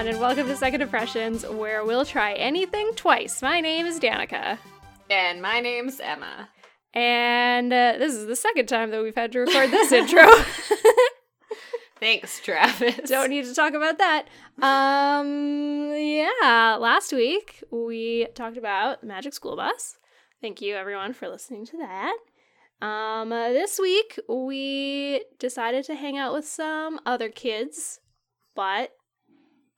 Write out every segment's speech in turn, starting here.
everyone, and welcome to Second Impressions, where we'll try anything twice. My name is Danica, And my name's Emma. and uh, this is the second time that we've had to record this intro. Thanks, Travis. Don't need to talk about that. Um, yeah, last week we talked about Magic School Bus. Thank you, everyone, for listening to that. Um, uh, this week we decided to hang out with some other kids, but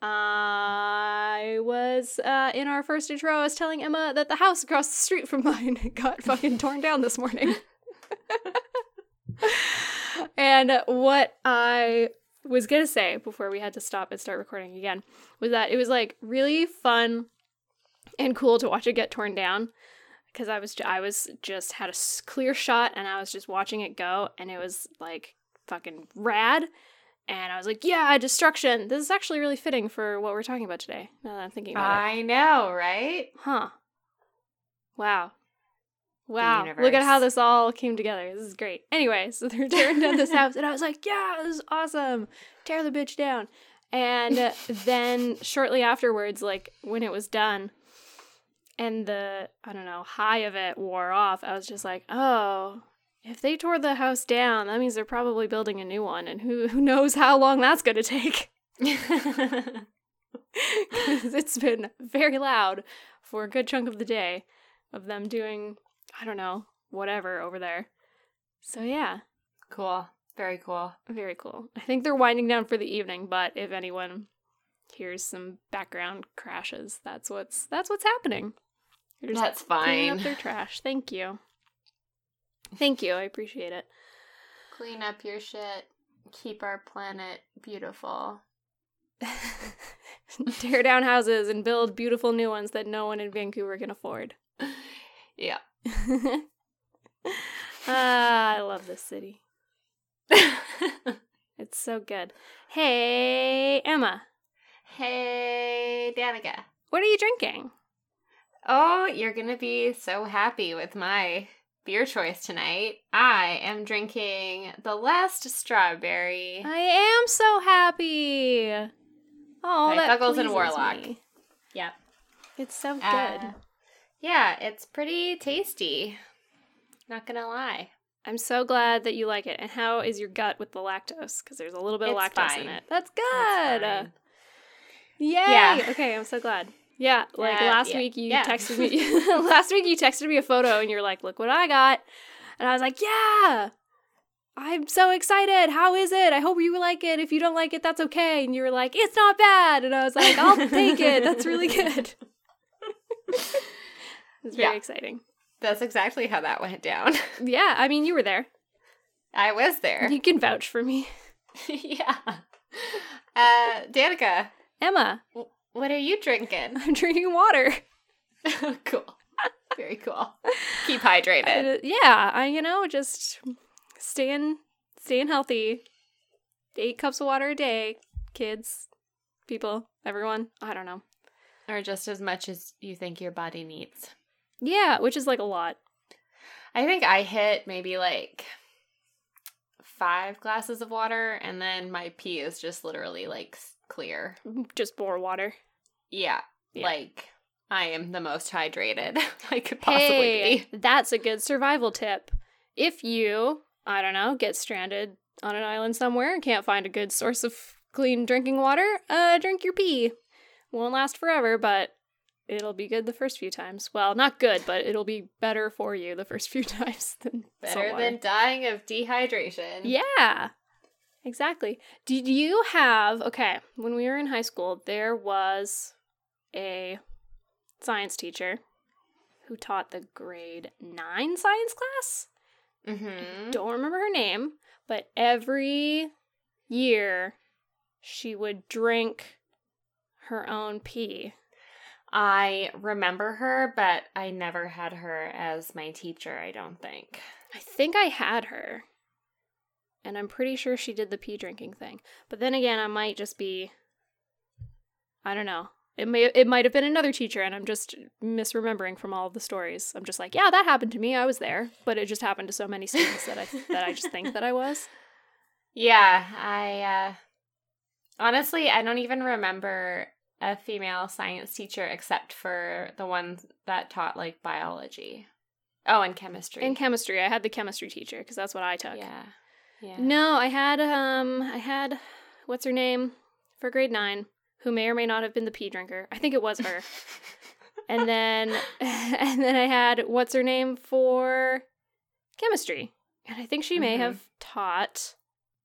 I was uh, in our first intro. I was telling Emma that the house across the street from mine got fucking torn down this morning. and what I was gonna say before we had to stop and start recording again was that it was like really fun and cool to watch it get torn down because I was I was just had a clear shot and I was just watching it go and it was like fucking rad and I was like yeah destruction. This is actually really fitting for what we're talking about today now that I'm thinking about it. I know, right? huh. Wow. Wow. Look at how this all came together. This is great. Anyway so they're tearing down this house and I was like yeah this is awesome. Tear the bitch down. And then shortly afterwards like when it was done and the I don't know high of it wore off, I was just like, oh, if they tore the house down, that means they're probably building a new one, and who who knows how long that's going to take? It's been very loud for a good chunk of the day of them doing I don't know whatever over there. So yeah, cool. Very cool. very cool. I think they're winding down for the evening, but if anyone hears some background crashes, that's what's that's what's happening. That's fine. Up their trash. Thank you. Thank you. I appreciate it. Clean up your shit. Keep our planet beautiful. Tear down houses and build beautiful new ones that no one in Vancouver can afford. Yeah. ah, I love this city. It's so good. Hey, Emma, hey, Danica. what are you drinking? Oh, you're gonna be so happy with my beer choice tonight. I am drinking the last strawberry. I am so happy. Oh, that Fuggles and Warlock. me. Yep. It's so good. Uh, yeah, it's pretty tasty. Not gonna lie. I'm so glad that you like it. And how is your gut with the lactose? Because there's a little bit of It's lactose in it. That's good. Fine. Yay! Yeah. Okay, I'm so glad. Yeah, like Uh, last yeah, week you yeah. texted me. last week you texted me a photo and you're like, "Look what I got," and I was like, "Yeah." I'm so excited. How is it? I hope you like it. If you don't like it, that's okay. And you were like, it's not bad. And I was like, I'll take it. That's really good. It's very Yeah. exciting. That's exactly how that went down. Yeah, I mean, you were there. I was there. You can vouch for me. yeah. Uh, Danica, Emma, what are you drinking? I'm drinking water. cool. Very cool. Keep hydrated. Uh, yeah, I you know just staying staying healthy. Eight cups of water a day, kids, people, everyone. I don't know. Or just as much as you think your body needs. Yeah, which is like a lot. I think I hit maybe like five glasses of water, and then my pee is just literally like clear. Just more water. Yeah. Yeah. Like, I am the most hydrated I could possibly hey, be. that's a good survival tip. If you, I don't know, get stranded on an island somewhere and can't find a good source of clean drinking water, uh, drink your pee. Won't last forever, but it'll be good the first few times. Well, not good, but it'll be better for you the first few times than Better than dying of dehydration. Yeah. Exactly. Did you have okay, when we were in high school, there was a science teacher who taught the grade 9 science class. Mm-hmm. Don't remember her name, but every year she would drink her own pee. I remember her, but I never had her as my teacher, I don't think. I think I had her. And I'm pretty sure she did the pee drinking thing. But then again, I might just be I don't know. It may it might have been another teacher and I'm just misremembering from all of the stories. I'm just like, yeah, that happened to me. I was there, but it just happened to so many students that I that I just think that I was. Yeah, I uh honestly I don't even remember a female science teacher except for the one that taught like biology. Oh, and chemistry. In chemistry, I had the chemistry teacher because that's what I took. Yeah. Yeah. No, I had um I had what's her name for grade 9 who may or may not have been the pee drinker. I think it was her. and then and then I had what's her name for chemistry. And I think she may Mhm. have taught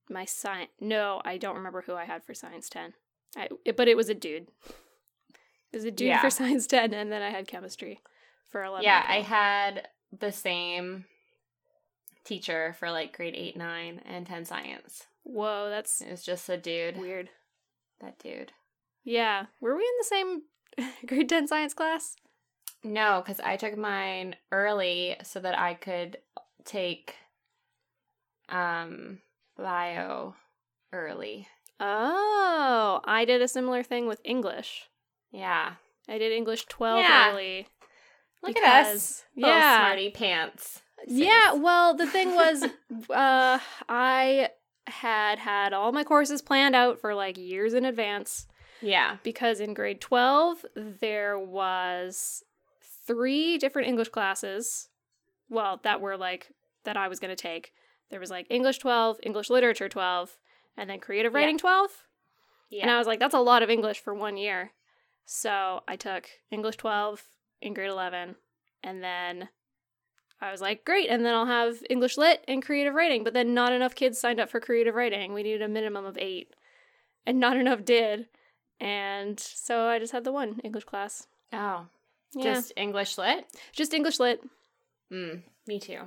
my science. No, I don't remember who I had for science 10. I, it- but it was a dude. It was a dude Yeah. for science 10 and then I had chemistry for 11. yeah, I had the same teacher for like grade 8, 9, and 10 science. Whoa, that's It was just a dude. weird. That dude. Yeah. Were we in the same grade 10 science class? No, because I took mine early so that I could take um bio early. Oh, I did a similar thing with English. Yeah. I did English 12 Yeah. early. Look at us. because- Little Yeah. smarty pants. Yeah, well, the thing was uh I had had all my courses planned out for like years in advance Yeah. because in grade 12 there was three different English classes. Well, that were like that I was going to take. There was like English 12, English literature 12, and then creative Yeah. writing 12. Yeah. And I was like, that's a lot of English for one year. So I took English 12 in grade 11. And then I was like, great. And then I'll have English lit and creative writing. But then not enough kids signed up for creative writing. We needed a minimum of eight. And not enough did. And so I just had the one English class. oh, Yeah. just English lit? Just English lit. Mm, me too.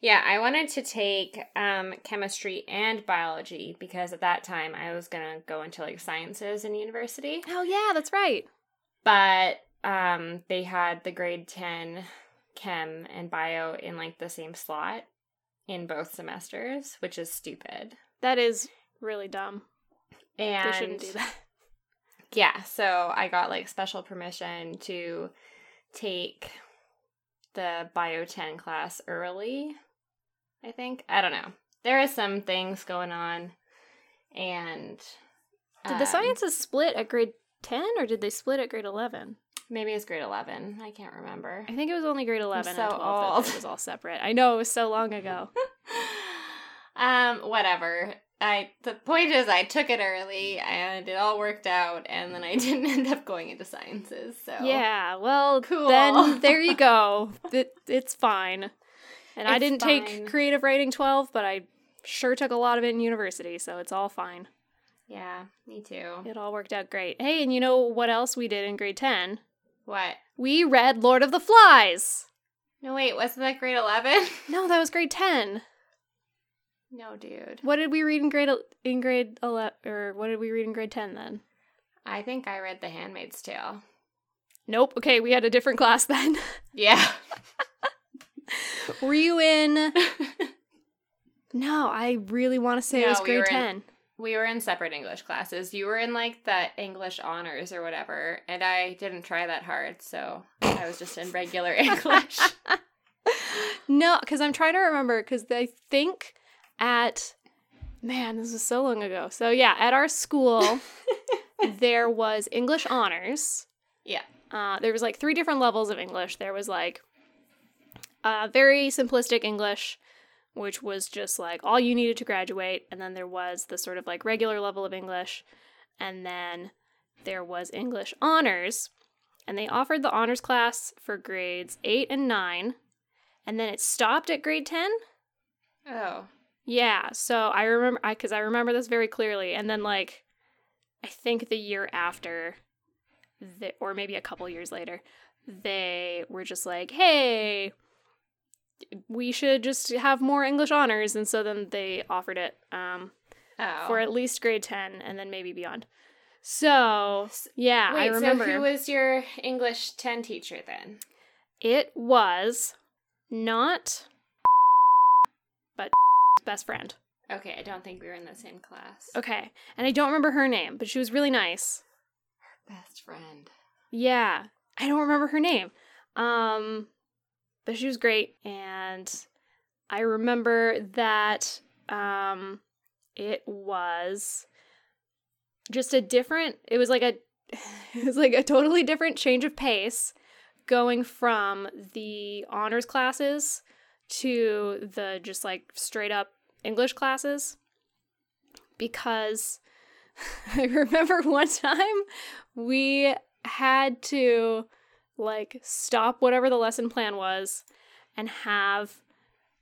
Yeah, I wanted to take um, chemistry and biology because at that time I was going to go into like sciences in university. Oh, yeah, that's right. But um, they had the grade 10 chem and bio in like the same slot in both semesters, which is stupid. That is really dumb. And They shouldn't do that. Yeah, so I got like special permission to take the Bio 10 class early, I think. I don't know. There is some things going on. And Did the um, sciences split at grade 10 or did they split at grade 11? Maybe it's grade 11. I can't remember. I think it was only grade 11 so and 12 that old. it was all separate. I know, it was so long ago. um, whatever. I the point is I took it early and it all worked out and then I didn't end up going into sciences. So Yeah, well, Cool. then there you go. It, it's fine. And I didn't fine. take creative writing 12, but I sure took a lot of it in university, so it's all fine. Yeah, me too. It all worked out great. Hey, and you know what else we did in grade 10? What? We read Lord of the Flies. No, wait, wasn't that grade 11? No, that was grade 10. no, dude. What did we read in grade in grade 11 or what did we read in grade 10 then? I think I read The Handmaid's Tale. Nope. Okay, we had a different class then. Yeah. Were you in No, I really want to say it No, was we grade in- 10. We were in separate English classes. You were in like the English honors or whatever, and I didn't try that hard, so I was just in regular English. No, because I'm trying to remember because I think at man, this was so long ago. So yeah, at our school there was English honors. Yeah. Uh, there was like three different levels of English. There was like uh, very simplistic English, which was just like all you needed to graduate, and then there was the sort of like regular level of English, and then there was English honors, and they offered the honors class for grades eight and nine, and then it stopped at grade ten. oh. Yeah, so I remember I cuz I remember this very clearly and then like I think the year after the, or maybe a couple years later they were just like, "Hey, we should just have more English honors." And so then they offered it um Oh. for at least grade 10 and then maybe beyond. So, yeah, Wait, I remember so who was your English 10 teacher then? it was not but best friend. Okay, I don't think we were in the same class. Okay. And I don't remember her name, but she was really nice. Best friend. Yeah. I don't remember her name. Um but she was great. And I remember that um it was just a different it was like a it was like a totally different change of pace going from the honors classes to the just like straight up English classes. Because I remember one time we had to like stop whatever the lesson plan was and have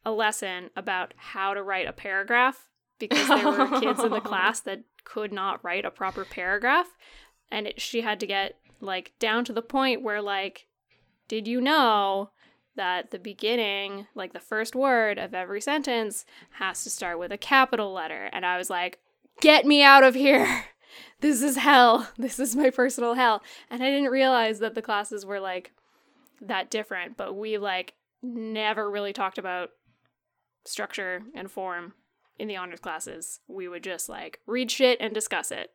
a lesson about how to write a paragraph because there were kids in the class that could not write a proper paragraph. And it, she had to get like down to the point where like did you know that the beginning like the first word of every sentence has to start with a capital letter? And i was like get me out of here this is hell this is my personal hell and i didn't realize that the classes were like that different but we like never really talked about structure and form in the honors classes. We would just like read shit and discuss it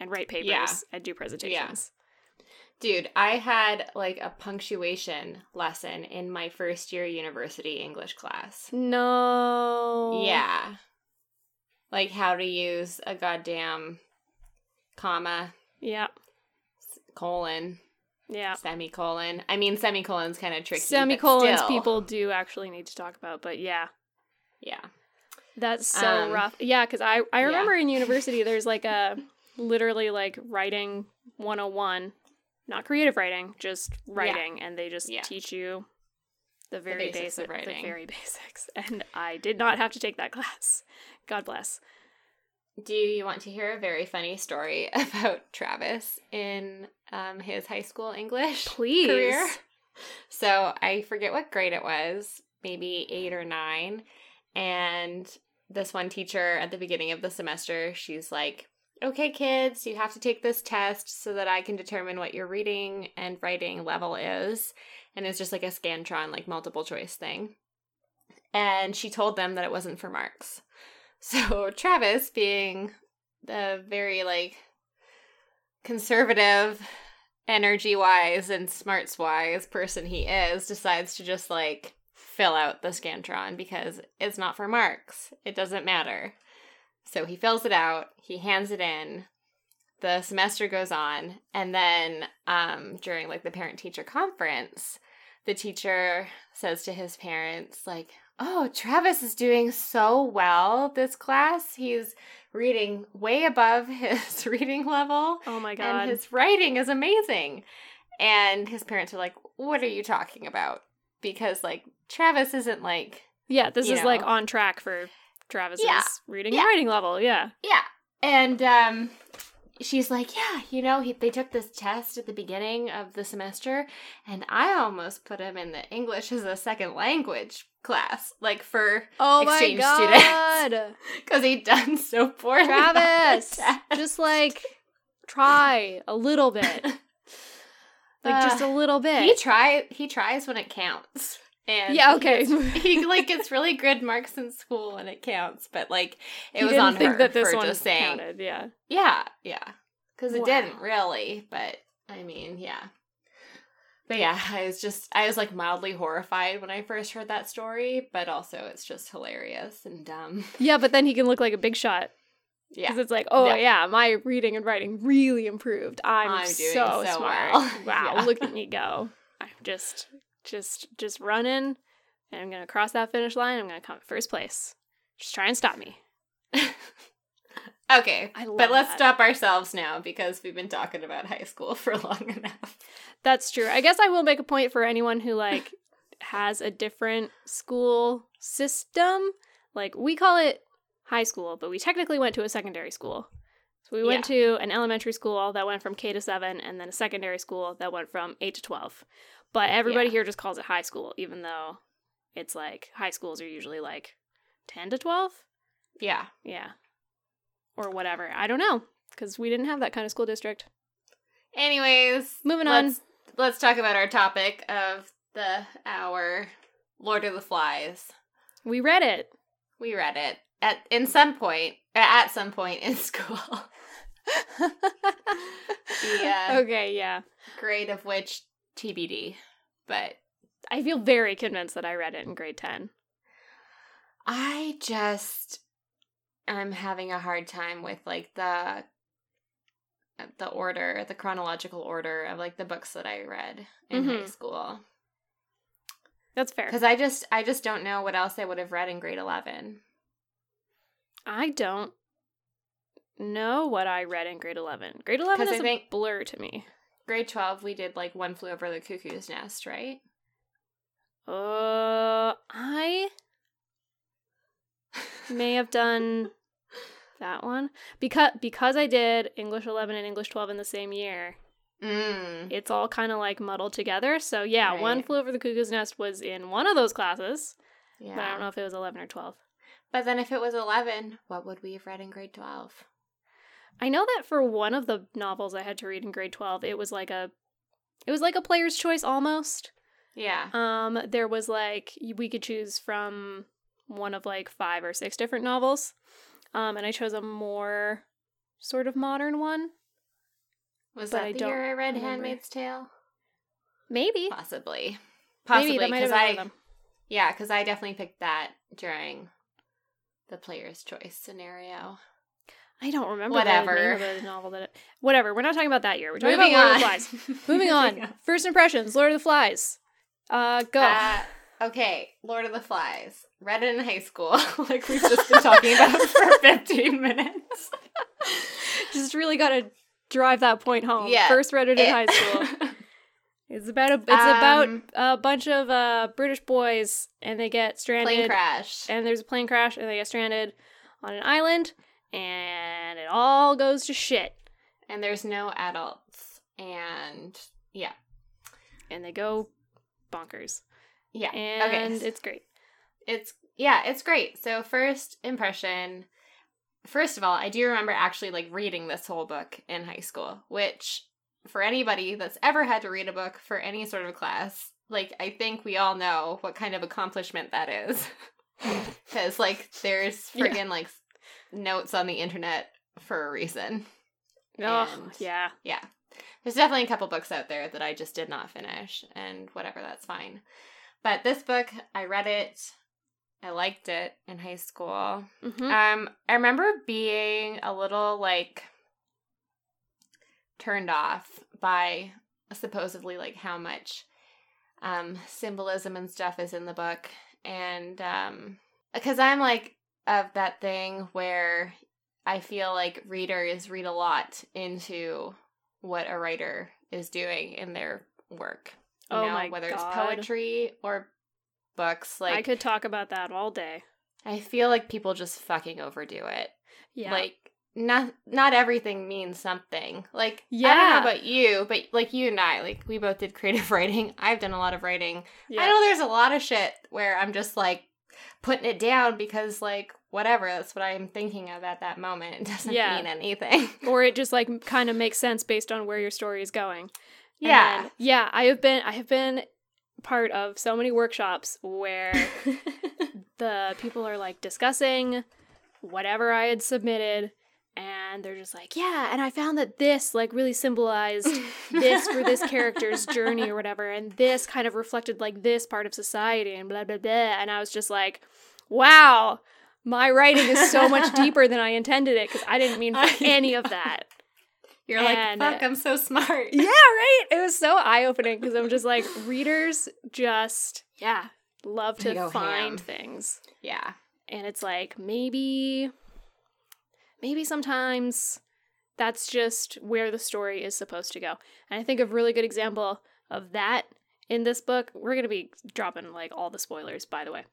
and write papers Yeah. and do presentations. Dude, I had like a punctuation lesson in my first year university English class. No. Yeah. Like how to use a goddamn comma, Yeah. colon, Yeah. semicolon. I mean, semicolon's kind of tricky. Semicolons people do actually need to talk about, but yeah. Yeah. That's so Um, rough. Yeah, because I, I yeah. remember in university there's like a literally like writing 101, not creative writing, just writing, and they just Yeah. teach you the very basics of basic, the very basics. And I did not have to take that class. God bless. Do you want to hear a very funny story about Travis in um, his high school English Please. career? So I forget what grade it was, maybe eight or nine. And this one teacher at the beginning of the semester, she's like, okay, kids, you have to take this test so that I can determine what your reading and writing level is. And it's just like a Scantron, like multiple choice thing. And she told them that it wasn't for marks. So Travis, being the very like conservative, energy wise, and smarts wise person he is, decides to just like fill out the Scantron because it's not for marks. It doesn't matter. So he fills it out, he hands it in. The semester goes on, and then um, during like the parent teacher conference, the teacher says to his parents, like, Oh, Travis is doing so well this class. He's reading way above his reading level, Oh my god. and his writing is amazing. And his parents are like, What are you talking about? Because, like, Travis isn't like, yeah, this is like on track for Travis's Yeah. reading Yeah. and writing level. Yeah. Yeah. And um she's like, "Yeah, you know, he, they took this test at the beginning of the semester and I almost put him in the English as a second language class like for Oh Exchange my students. cuz he'd done so poorly. Travis, just like try a little bit. Like just a little bit. he try he tries when it counts. And Yeah, he okay. gets- He, like gets really good marks in school and it counts, but like it He was on think her that this for one just saying counted. Yeah. Yeah, yeah. Because it Wow. didn't really, but I mean, yeah. But yeah, I was just, I was like mildly horrified when I first heard that story, but also it's just hilarious and dumb. Yeah, but then he can look like a big shot Yeah. because it's like, oh Yeah. yeah. my reading and writing really improved. I'm, I'm doing so, so smart. well. Wow, Yeah. look at me go. I'm just, just, just running, and I'm gonna cross that finish line. I'm gonna come first place. Just try and stop me. Okay, but let's that. stop ourselves now because we've been talking about high school for long enough. That's true. I guess I will make a point for anyone who like has a different school system. Like we call it high school, but we technically went to a secondary school. So we went to an elementary school that went from K to 7 and then a secondary school that went from 8 to 12. But everybody Yeah. here just calls it high school even though it's like high schools are usually like 10 to 12. Yeah. Yeah. Or whatever. I don't know cuz we didn't have that kind of school district. Anyways, Moving on. let's, let's talk about our topic of the hour Lord of the Flies. We read it. We read it at in some point at some point in school. Yeah. Uh, okay, yeah. grade of which TBD. But I feel very convinced that I read it in grade 10. I just I'm having a hard time with like the the order, the chronological order of like the books that I read in high Mhm. school. That's fair. Because I just I just don't know what else I would have read in grade eleven. I don't know what I read in grade 11. Grade 11 is I a think- blur to me. Grade twelve, we did like one flew over the cuckoo's nest, right? Uh, I may have done that one because because I did English 11 and English 12 in the same year. Mm. It's all kind of like muddled together. So yeah, one flew over the cuckoo's nest was in one of those classes, Yeah. but I don't know if it was 11 or 12. But then if it was eleven, what would we have read in grade twelve? I know that for one of the novels I had to read in grade 12, it was like a it was like a player's choice almost. Yeah. Um there was like we could choose from one of like five or six different novels. Um and I chose a more sort of modern one. Was that I the year I read remember. Handmaid's Tale? Maybe. Possibly. Possibly Maybe that might have because I yeah, because I definitely picked that during the player's choice scenario. I don't remember Whatever. the name of the novel that it, whatever. We're not talking about that year. We're talking Moving about Lord of the Flies. Moving on. First impressions, Lord of the Flies. Uh go. Uh, okay, Lord of the Flies. Read it in high school, like we've just been talking about for 15 minutes. Just really got to drive that point home. Yeah, First read it in It- high school. It's about a it's about Um, a bunch of uh British boys and they get stranded Plane crash. and there's a plane crash and they get stranded on an island and it all goes to shit And there's no adults. And yeah. and they go bonkers. Yeah. And okay. it's great. it's yeah, it's great. So first impression First of all, I do remember actually like reading this whole book in high school, which for anybody that's ever had to read a book for any sort of class, like I think we all know what kind of accomplishment that is. Cuz like there's Yeah. friggin' like notes on the internet for a reason. Oh, And- yeah. Yeah. There's definitely a couple books out there that I just did not finish, and whatever, that's fine. But this book, I read it. I liked it in high school. hmm Um, I remember being a little like turned off by supposedly like how much um symbolism and stuff is in the book and um because I'm like of that thing where I feel like readers read a lot into what a writer is doing in their work. You Oh know, my whether God. it's poetry or books. Like I could talk about that all day. I feel like people just fucking overdo it. Yeah. Like not not everything means something. Like yeah. I don't know about you, but like you and I, like we both did creative writing. I've done a lot of writing. yeah. I know there's a lot of shit where I'm just like putting it down because like whatever, that's what I'm thinking of at that moment. It doesn't Yeah. mean anything. or it just like kind of makes sense based on where your story is going. Yeah. then- yeah, I have been I have been part of so many workshops where the people are like discussing whatever I had submitted and they're just like, "Yeah, and I found that this like really symbolized this for this character's journey or whatever and this kind of reflected like this part of society and blah blah blah." And I was just like, "Wow, my writing is so much deeper than I intended it because I didn't mean I any of that." You're like, fuck, I'm so smart. Yeah, right. It was so eye opening because I'm just like, readers just, yeah, love to find ham. things. Yeah. And it's like, maybe, maybe sometimes that's just where the story is supposed to go. And I think a really good example of that in this book, we're going to be dropping like all the spoilers, by the way.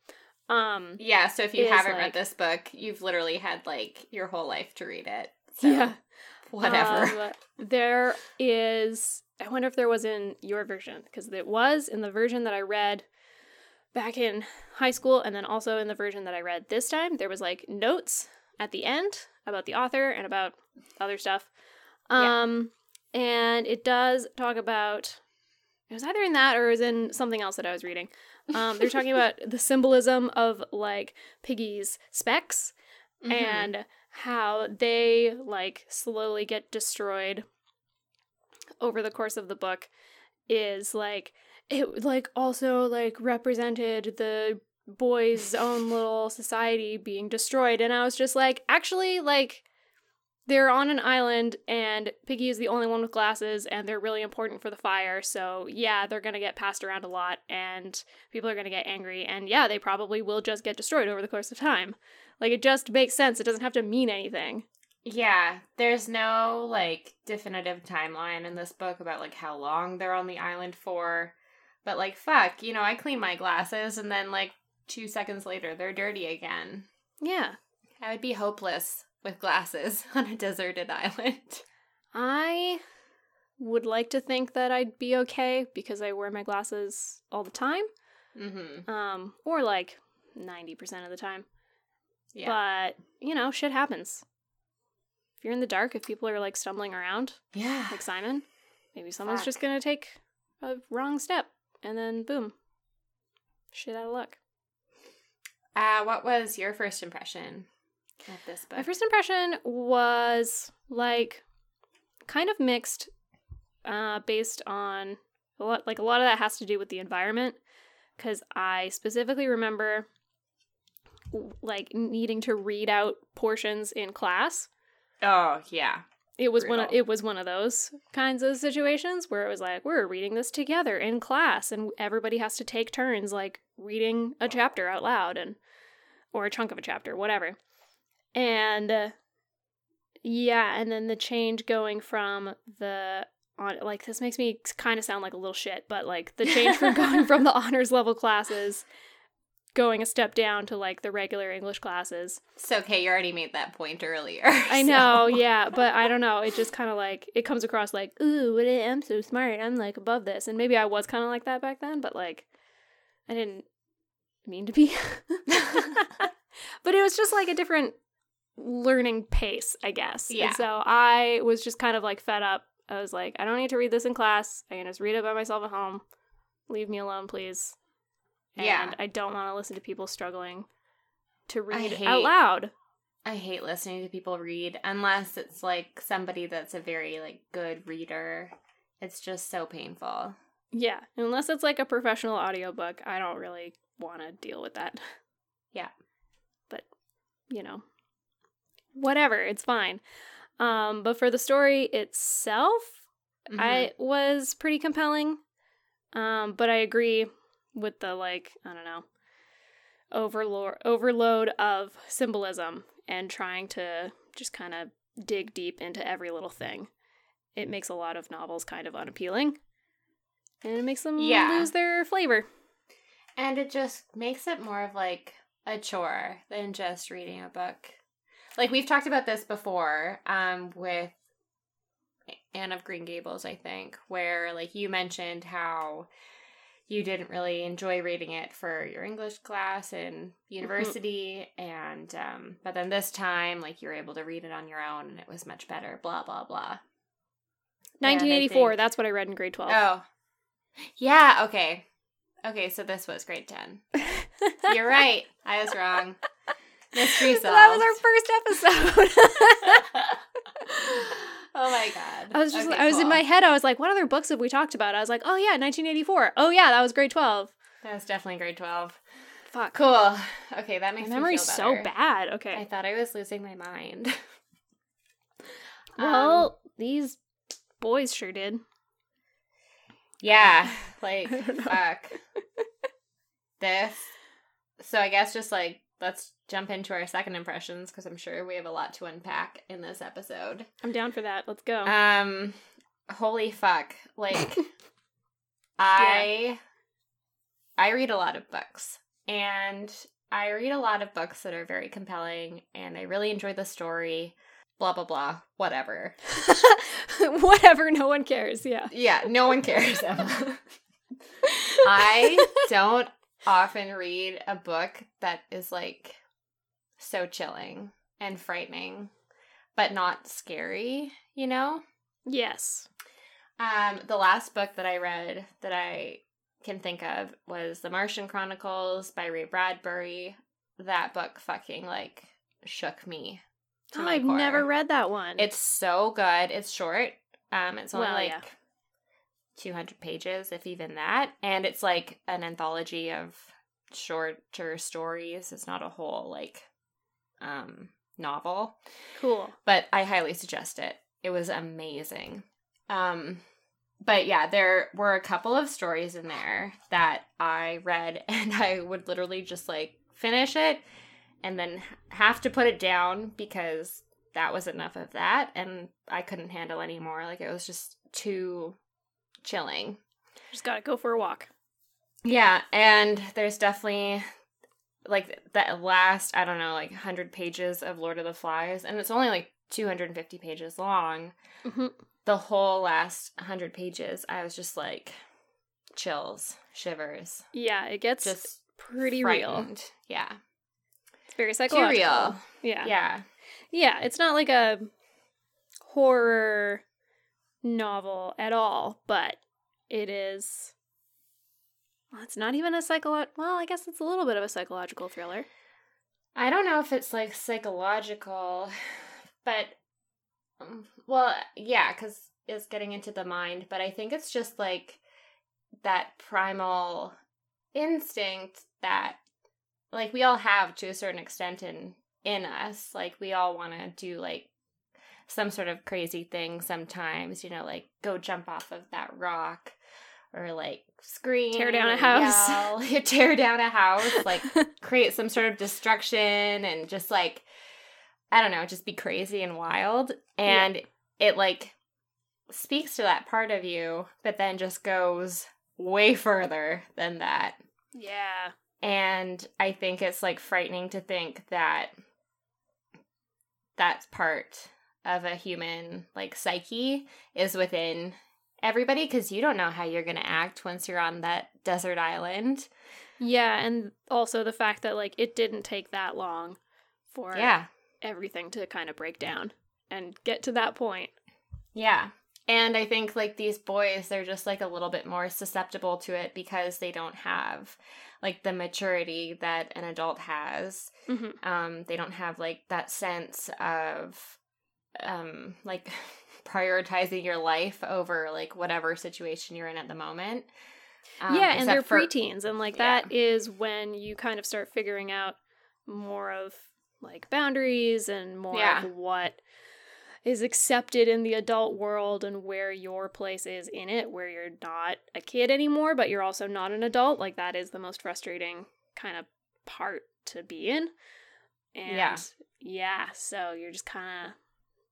Um, Yeah, so if you haven't like- read this book, you've literally had like your whole life to read it. So yeah. whatever. Um, there is. I wonder if there was in your version because it was in the version that I read back in high school, and then also in the version that I read this time. There was like notes at the end about the author and about other stuff. Yeah. Um, and it does talk about. It was either in that or it was in something else that I was reading. Um, they're talking about the symbolism of like Piggy's specs Mhm. and how they like slowly get destroyed over the course of the book is like it like also like represented the boys own little society being destroyed and i was just like actually like they're on an island and Piggy is the only one with glasses and they're really important for the fire. So, yeah, they're going to get passed around a lot and people are going to get angry. And yeah, they probably will just get destroyed over the course of time. Like, it just makes sense. It doesn't have to mean anything. Yeah, there's no like definitive timeline in this book about like how long they're on the island for. But like fuck, you know, I clean my glasses and then like 2 seconds later they're dirty again. Yeah. I would be hopeless with glasses on a deserted island. I would like to think that I'd be okay because I wear my glasses all the time. Mhm. Um or like 90% of the time. Yeah. But, you know, shit happens. If you're in the dark, if people are like stumbling around, yeah. like Simon, maybe someone's Fuck. just gonna take a wrong step and then boom. Shit out of luck. Uh what was your first impression of this book? My first impression was like kind of mixed, uh, based on a lot. Like a lot of that has to do with the environment, because I specifically remember like needing to read out portions in class. Oh, yeah. It was one. Of, it was one of those kinds of situations where it was like we're reading this together in class, and everybody has to take turns, like reading a chapter out loud, and or a chunk of a chapter, whatever. And uh, yeah, and then the change going from the on like this makes me kind of sound like a little shit, but like the change from going from the honors level classes going a step down to like the regular English classes. It's okay, you already made that point earlier. I so- know, yeah, but I don't know. It just kind of like it comes across like, ooh, I'm so smart. I'm like above this, and maybe I was kind of like that back then, but like, I didn't mean to be. but it was just like a different learning pace, I guess. And Yeah. so I was just kind of like fed up. I was like, I don't need to read this in class. I can just read it by myself at home. Leave me alone, please. And Yeah. I don't want to listen to people struggling to read hate- out loud. I hate listening to people read unless it's like somebody that's a very like good reader. It's just so painful. Yeah, unless it's like a professional audiobook, I don't really want to deal with that. Yeah. But, you know, whatever, it's fine. Um, but for the story itself, Mhm. I was pretty compelling. Um, but I agree with the like, I don't know, overload overload of symbolism and trying to just kind of dig deep into every little thing. It makes a lot of novels kind of unappealing. And it makes them Yeah. lose their flavor. and it just makes it more of like a chore than just reading a book. Like we've talked about this before um with Anne of Green Gables, I think, where like you mentioned how you didn't really enjoy reading it for your English class in university and um but then this time like you were able to read it on your own and it was much better, blah blah blah. 1984, think- that's what I read in grade 12. Oh. Yeah, okay. Okay, so this was grade 10. You're right. I was wrong. Mystery solved. that was our first episode. oh my god. I was just Okay, I was in my head I was like what other books have we talked about? I was like, "Oh yeah, 1984. Oh yeah, that was grade 12." That was definitely grade 12. Fuck. Cool. Okay, that My makes me memory's feel so bad. Okay. I thought I was losing my mind. Um, Well, these boys sure did. Yeah, like I don't know. fuck. this. So I guess just like let's jump into our second impressions because I'm sure we have a lot to unpack in this episode. I'm down for that. Let's go. Um, holy fuck! Like, I I read a lot of books, and I read a lot of books that are very compelling, and I really enjoy the story. Blah blah blah. Whatever. Whatever, no one cares. Yeah. Yeah, no one cares. Emma. I don't often read a book that is like so chilling and frightening, but not scary. You know. Yes. Um, the last book that I read that I can think of was The Martian Chronicles by Ray Bradbury. That book fucking like shook me to Oh, I've core. never read that one. It's so good. It's short. Um, it's only Well, like yeah. 200 pages, if even that. And it's like an anthology of shorter stories. It's not a whole like um novel. Cool. But I highly suggest it. It was amazing. Um but yeah, there were a couple of stories in there that I read and I would literally just like finish it and then have to put it down because that was enough of that and I couldn't handle anymore. Like it was just too chilling. Just gotta go for a walk. Yeah, and there's definitely like that last, I don't know, like 100 pages of Lord of the Flies, and it's only like 250 pages long. Mm-hmm. The whole last 100 pages, I was just like chills, shivers. Yeah, it gets Just pretty real. Yeah. It's very Too psychological. real. Yeah. Yeah. Yeah, it's not like a horror novel at all, but it is. Well, it's not even a psycholo. Well, I guess it's a little bit of a psychological thriller. I don't know if it's like psychological, but um, well, yeah, because it's getting into the mind, but I think it's just like that primal instinct that like we all have to a certain extent in in us. Like we all want to do like some sort of crazy thing sometimes, you know, like go jump off of that rock or like scream, Tear down a house. yell, tear down a house, like create some sort of destruction and just like I don't know, just be crazy and wild. And it like speaks to that part of you, but then just goes way further than that. yeah. And I think it's like frightening to think that that part of a human like psyche is within everybody because you don't know how you're going to act once you're on that desert island. Yeah, and also the fact that like it didn't take that long for Yeah. everything to kind of break down and get to that point. Yeah. And I think like these boys, they're just like a little bit more susceptible to it because they don't have like the maturity that an adult has. Mm-hmm. Um, they don't have like that sense of um like prioritizing your life over like whatever situation you're in at the moment. Um, yeah, and they're for- preteens, and like Yeah. that is when you kind of start figuring out more of like boundaries and more Yeah. of what is accepted in the adult world and where your place is in it, where you're not a kid anymore, but you're also not an adult. Like that is the most frustrating kind of part to be in. And Yeah. yeah, so you're just kind of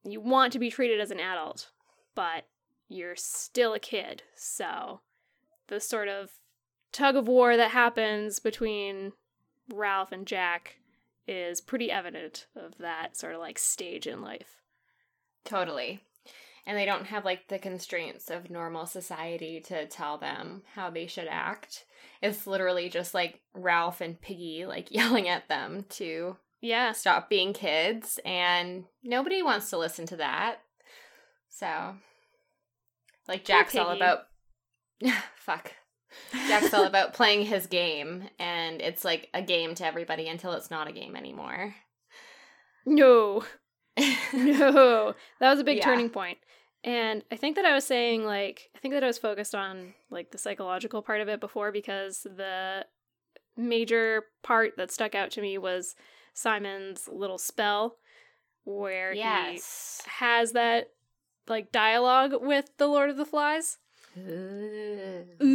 you want to be treated as an adult, but you're still a kid. So the sort of tug of war that happens between Ralph and Jack is pretty evident of that sort of like stage in life. Totally. And they don't have like the constraints of normal society to tell them how they should act. It's literally just like Ralph and Piggy like yelling at them to Yeah. stop being kids and nobody wants to listen to that. So like Jack's all about fuck. Jack's all about playing his game and it's like a game to everybody until it's not a game anymore. No. no. That was a big Yeah. turning point. And I think that I was saying like I think that I was focused on like the psychological part of it before because the major part that stuck out to me was Simon's little spell where yes. he has that like dialogue with the Lord of the Flies. Ooh. Ooh,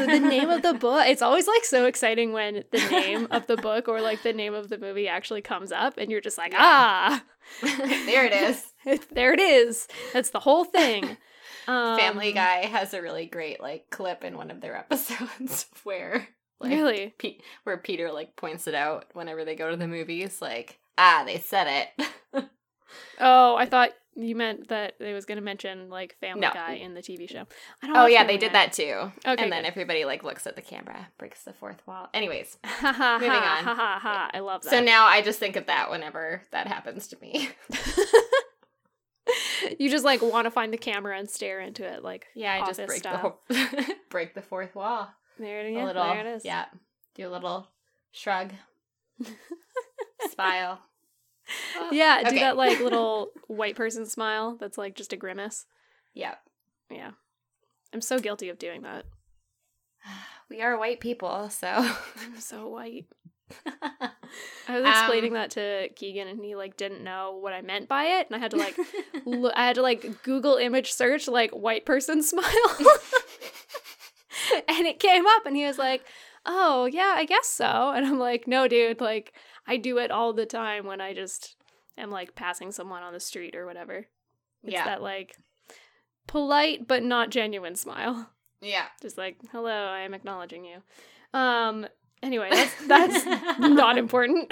the name of the book. It's always like so exciting when the name of the book or like the name of the movie actually comes up and you're just like, Yeah. ah, there it is. there it is. That's the whole thing. Um, Family Guy has a really great like clip in one of their episodes where like Really? Pe- where Peter like points it out whenever they go to the movies like ah they said it. Oh, I thought you meant that they was going to mention like Family No. Guy in the TV show. I don't oh yeah, they did that too. Okay, and then everybody like looks at the camera, breaks the fourth wall. Anyways, Moving on. I love that. so now I just think of that whenever that happens to me. you just like want to find the camera and stare into it, like yeah, I just break style. the whole break the fourth wall. There it, a little there it is. yeah, do a little shrug, smile. Yeah, do Okay. that like little white person smile that's like just a grimace. Yeah. Yeah. I'm so guilty of doing that. We are white people, so I'm so white. I was explaining um, that to Keegan and he like didn't know what I meant by it and I had to like lo- I had to like Google image search like white person smile. and it came up and he was like, "Oh, yeah, I guess so." And I'm like, "No, dude, like I do it all the time when I just am like passing someone on the street or whatever." It's yeah. that like polite but not genuine smile. Yeah. Just like, "Hello, I am acknowledging you." Um Anyway, that's that's not important.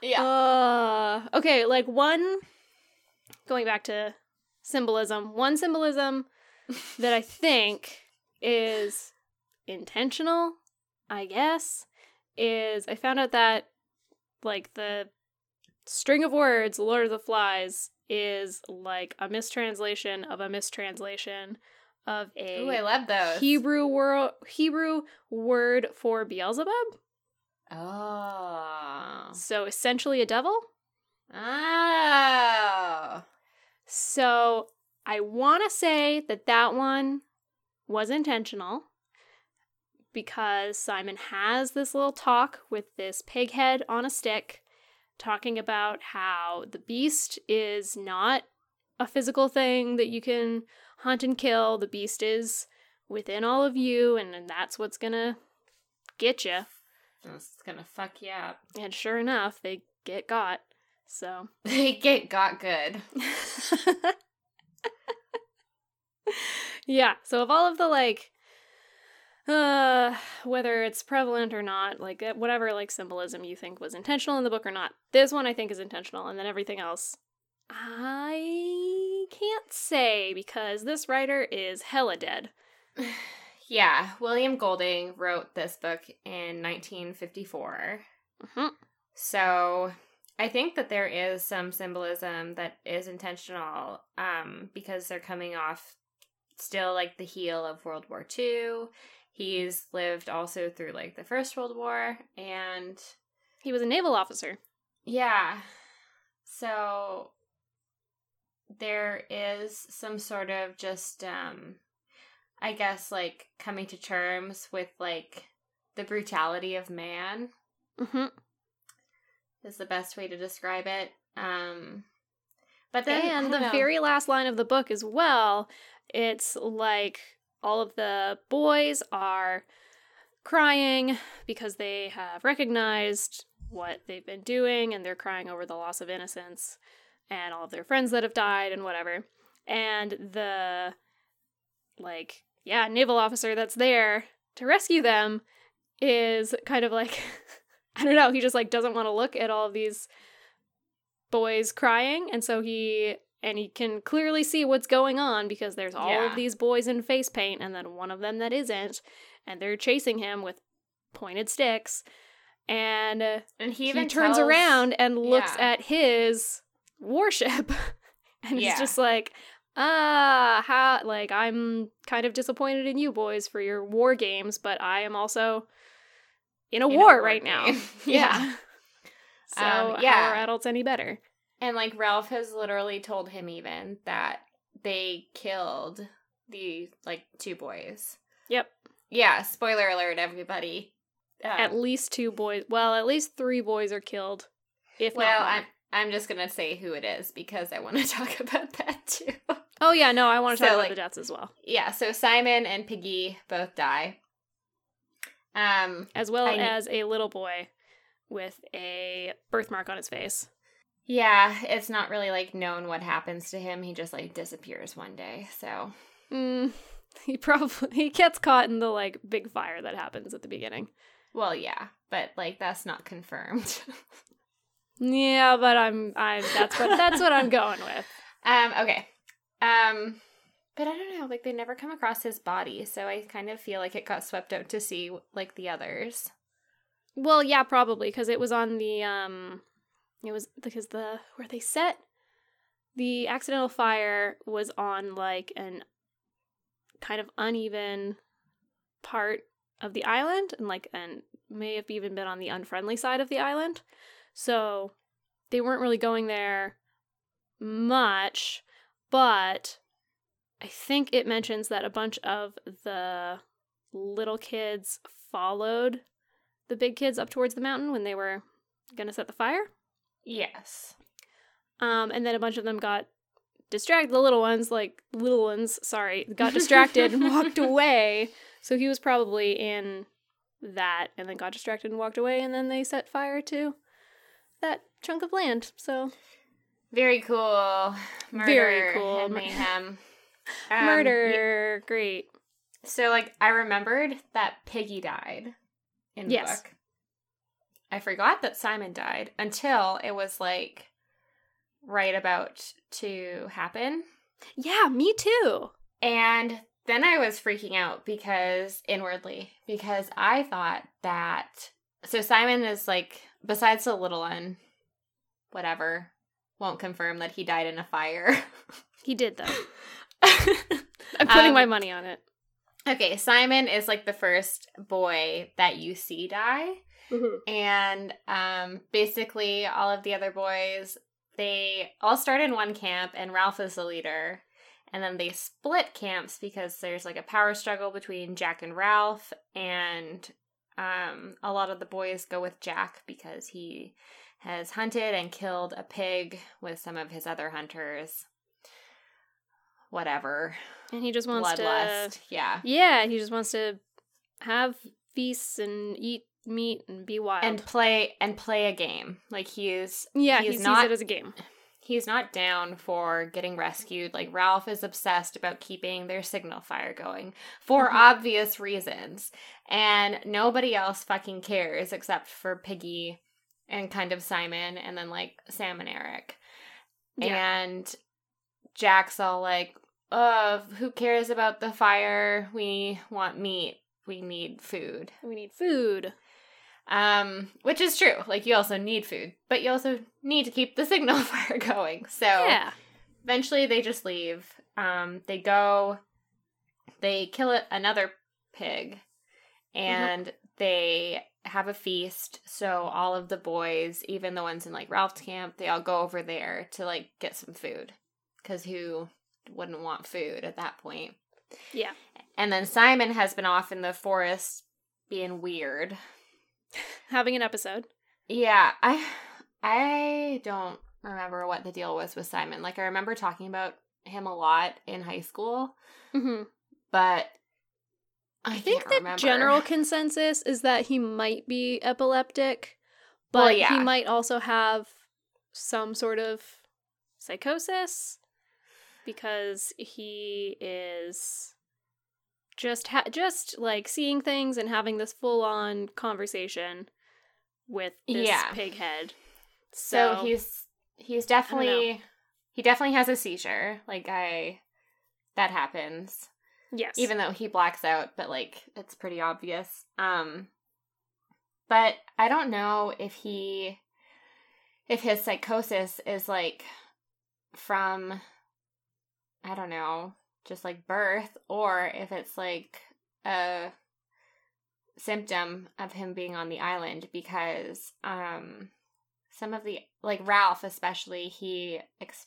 yeah. Uh, okay, like one going back to symbolism, one symbolism that I think is intentional, I guess, is I found out that like the string of words Lord of the Flies is like a mistranslation of a mistranslation of a Ooh, I love those. Hebrew word Hebrew word for Beelzebub. Oh. So essentially a devil. Oh. So I want to say that that one was intentional because Simon has this little talk with this pig head on a stick talking about how the beast is not a physical thing that you can hunt and kill. The beast is within all of you, and, that's what's gonna get you. It's gonna fuck you up. And sure enough, they get got. So they get got good. yeah. So of all of the like, uh, whether it's prevalent or not, like uh, whatever like symbolism you think was intentional in the book or not, this one I think is intentional, and then everything else I can't say because this writer is hella dead. yeah, William Golding wrote this book in 1954. Mm-hmm. So I think that there is some symbolism that is intentional um, because they're coming off still like the heel of World War II. He's lived also through like the First World War and he was a naval officer. Yeah. So there is some sort of just um I guess like coming to terms with like the brutality of man. Mm-hmm. Is the best way to describe it. Um but then and the know. very last line of the book as well, it's like all of the boys are crying because they have recognized what they've been doing and they're crying over the loss of innocence and all of their friends that have died and whatever. And the like yeah, naval officer that's there to rescue them is kind of like I don't know, he just like doesn't want to look at all of these boys crying and so he and he can clearly see what's going on because there's all yeah. of these boys in face paint and then one of them that isn't and they're chasing him with pointed sticks and and he even he turns tells, around and looks yeah. at his warship. and yeah. it's just like, ah, how, like, I'm kind of disappointed in you boys for your war games, but I am also in a, in war, a war, right game. now. yeah. so, um, yeah. are adults any better? And, like, Ralph has literally told him even that they killed the, like, two boys. Yep. Yeah, spoiler alert, everybody. Um, at least two boys. Well, at least three boys are killed. If well, not I'm just gonna say who it is because I want to talk about that too. Oh yeah, no, I want to so, talk about the deaths as well. Yeah, so Simon and Piggy both die. Um, as well I, as a little boy with a birthmark on his face. Yeah, it's not really like known what happens to him. He just like disappears one day. So mm, he probably he gets caught in the like big fire that happens at the beginning. Well, yeah, but like that's not confirmed. Yeah, but I'm I'm that's what that's what I'm going with. Um okay. Um but I don't know, like they never come across his body, so I kind of feel like it got swept out to sea like the others. Well, yeah, probably because it was on the um it was because the where they set the accidental fire was on like an kind of uneven part of the island and like and may have even been on the unfriendly side of the island. So they weren't really going there much, but I think it mentions that a bunch of the little kids followed the big kids up towards the mountain when they were gonna set the fire. Yes. Um, and then a bunch of them got distracted. The little ones, like little ones, sorry, got distracted and walked away. So he was probably in that, and then got distracted and walked away. And then they set fire to that chunk of land. So Very cool. Murder Very cool. and mayhem. Um, murder, great. So, like, I remembered that Piggy died in the Yes. book. I forgot that Simon died until it was like right about to happen. Yeah, me too. And then I was freaking out because inwardly, because I thought that so Simon is like, besides the little one, whatever, won't confirm that he died in a fire. He did though. I'm putting Um, my money on it. okay, Simon is like the first boy that you see die. And um basically all of the other boys they all start in one camp and ralph is the leader. And then they split camps because there's like a power struggle between jack and ralph. And um a lot of the boys go with jack because he has hunted and killed a pig with some of his other hunters. Whatever. And he just wants to bloodlust. Yeah. Yeah, he just wants to have feasts and eat meat and be wild. and play and play a game like he is. yeah, he's he sees not- it as a game. he's not down for getting rescued. Like Ralph is obsessed about keeping their signal fire going for Mhm. obvious reasons. And nobody else fucking cares except for Piggy and kind of Simon and then like Sam and Eric. Yeah. And Jack's all like, uh, who cares about the fire? We want meat. We need food. we need food. Um, which is true. Like you also need food, but you also need to keep the signal fire going. So Yeah. eventually they just leave. Um, they go, they kill a- another pig, and they have a feast. So all of the boys, even the ones in like Ralph's camp, they all go over there to like get some food, because who wouldn't want food at that point? Yeah. And then Simon has been off in the forest being weird. Having an episode. Yeah, I I don't remember what the deal was with Simon. Like I remember talking about him a lot in high school, hmm but I, I think the remember. general consensus is that he might be epileptic, but Well, he might also have some sort of psychosis because he is just ha- just like seeing things and having this full on conversation with this Yeah. pig head. so, So, he's he's definitely he definitely has a seizure. Like I that happens. yes, even though he blacks out but like it's pretty obvious um but i don't know if he if his psychosis is like from i don't know just like birth or if it's like a symptom of him being on the island because um some of the like ralph especially he ex-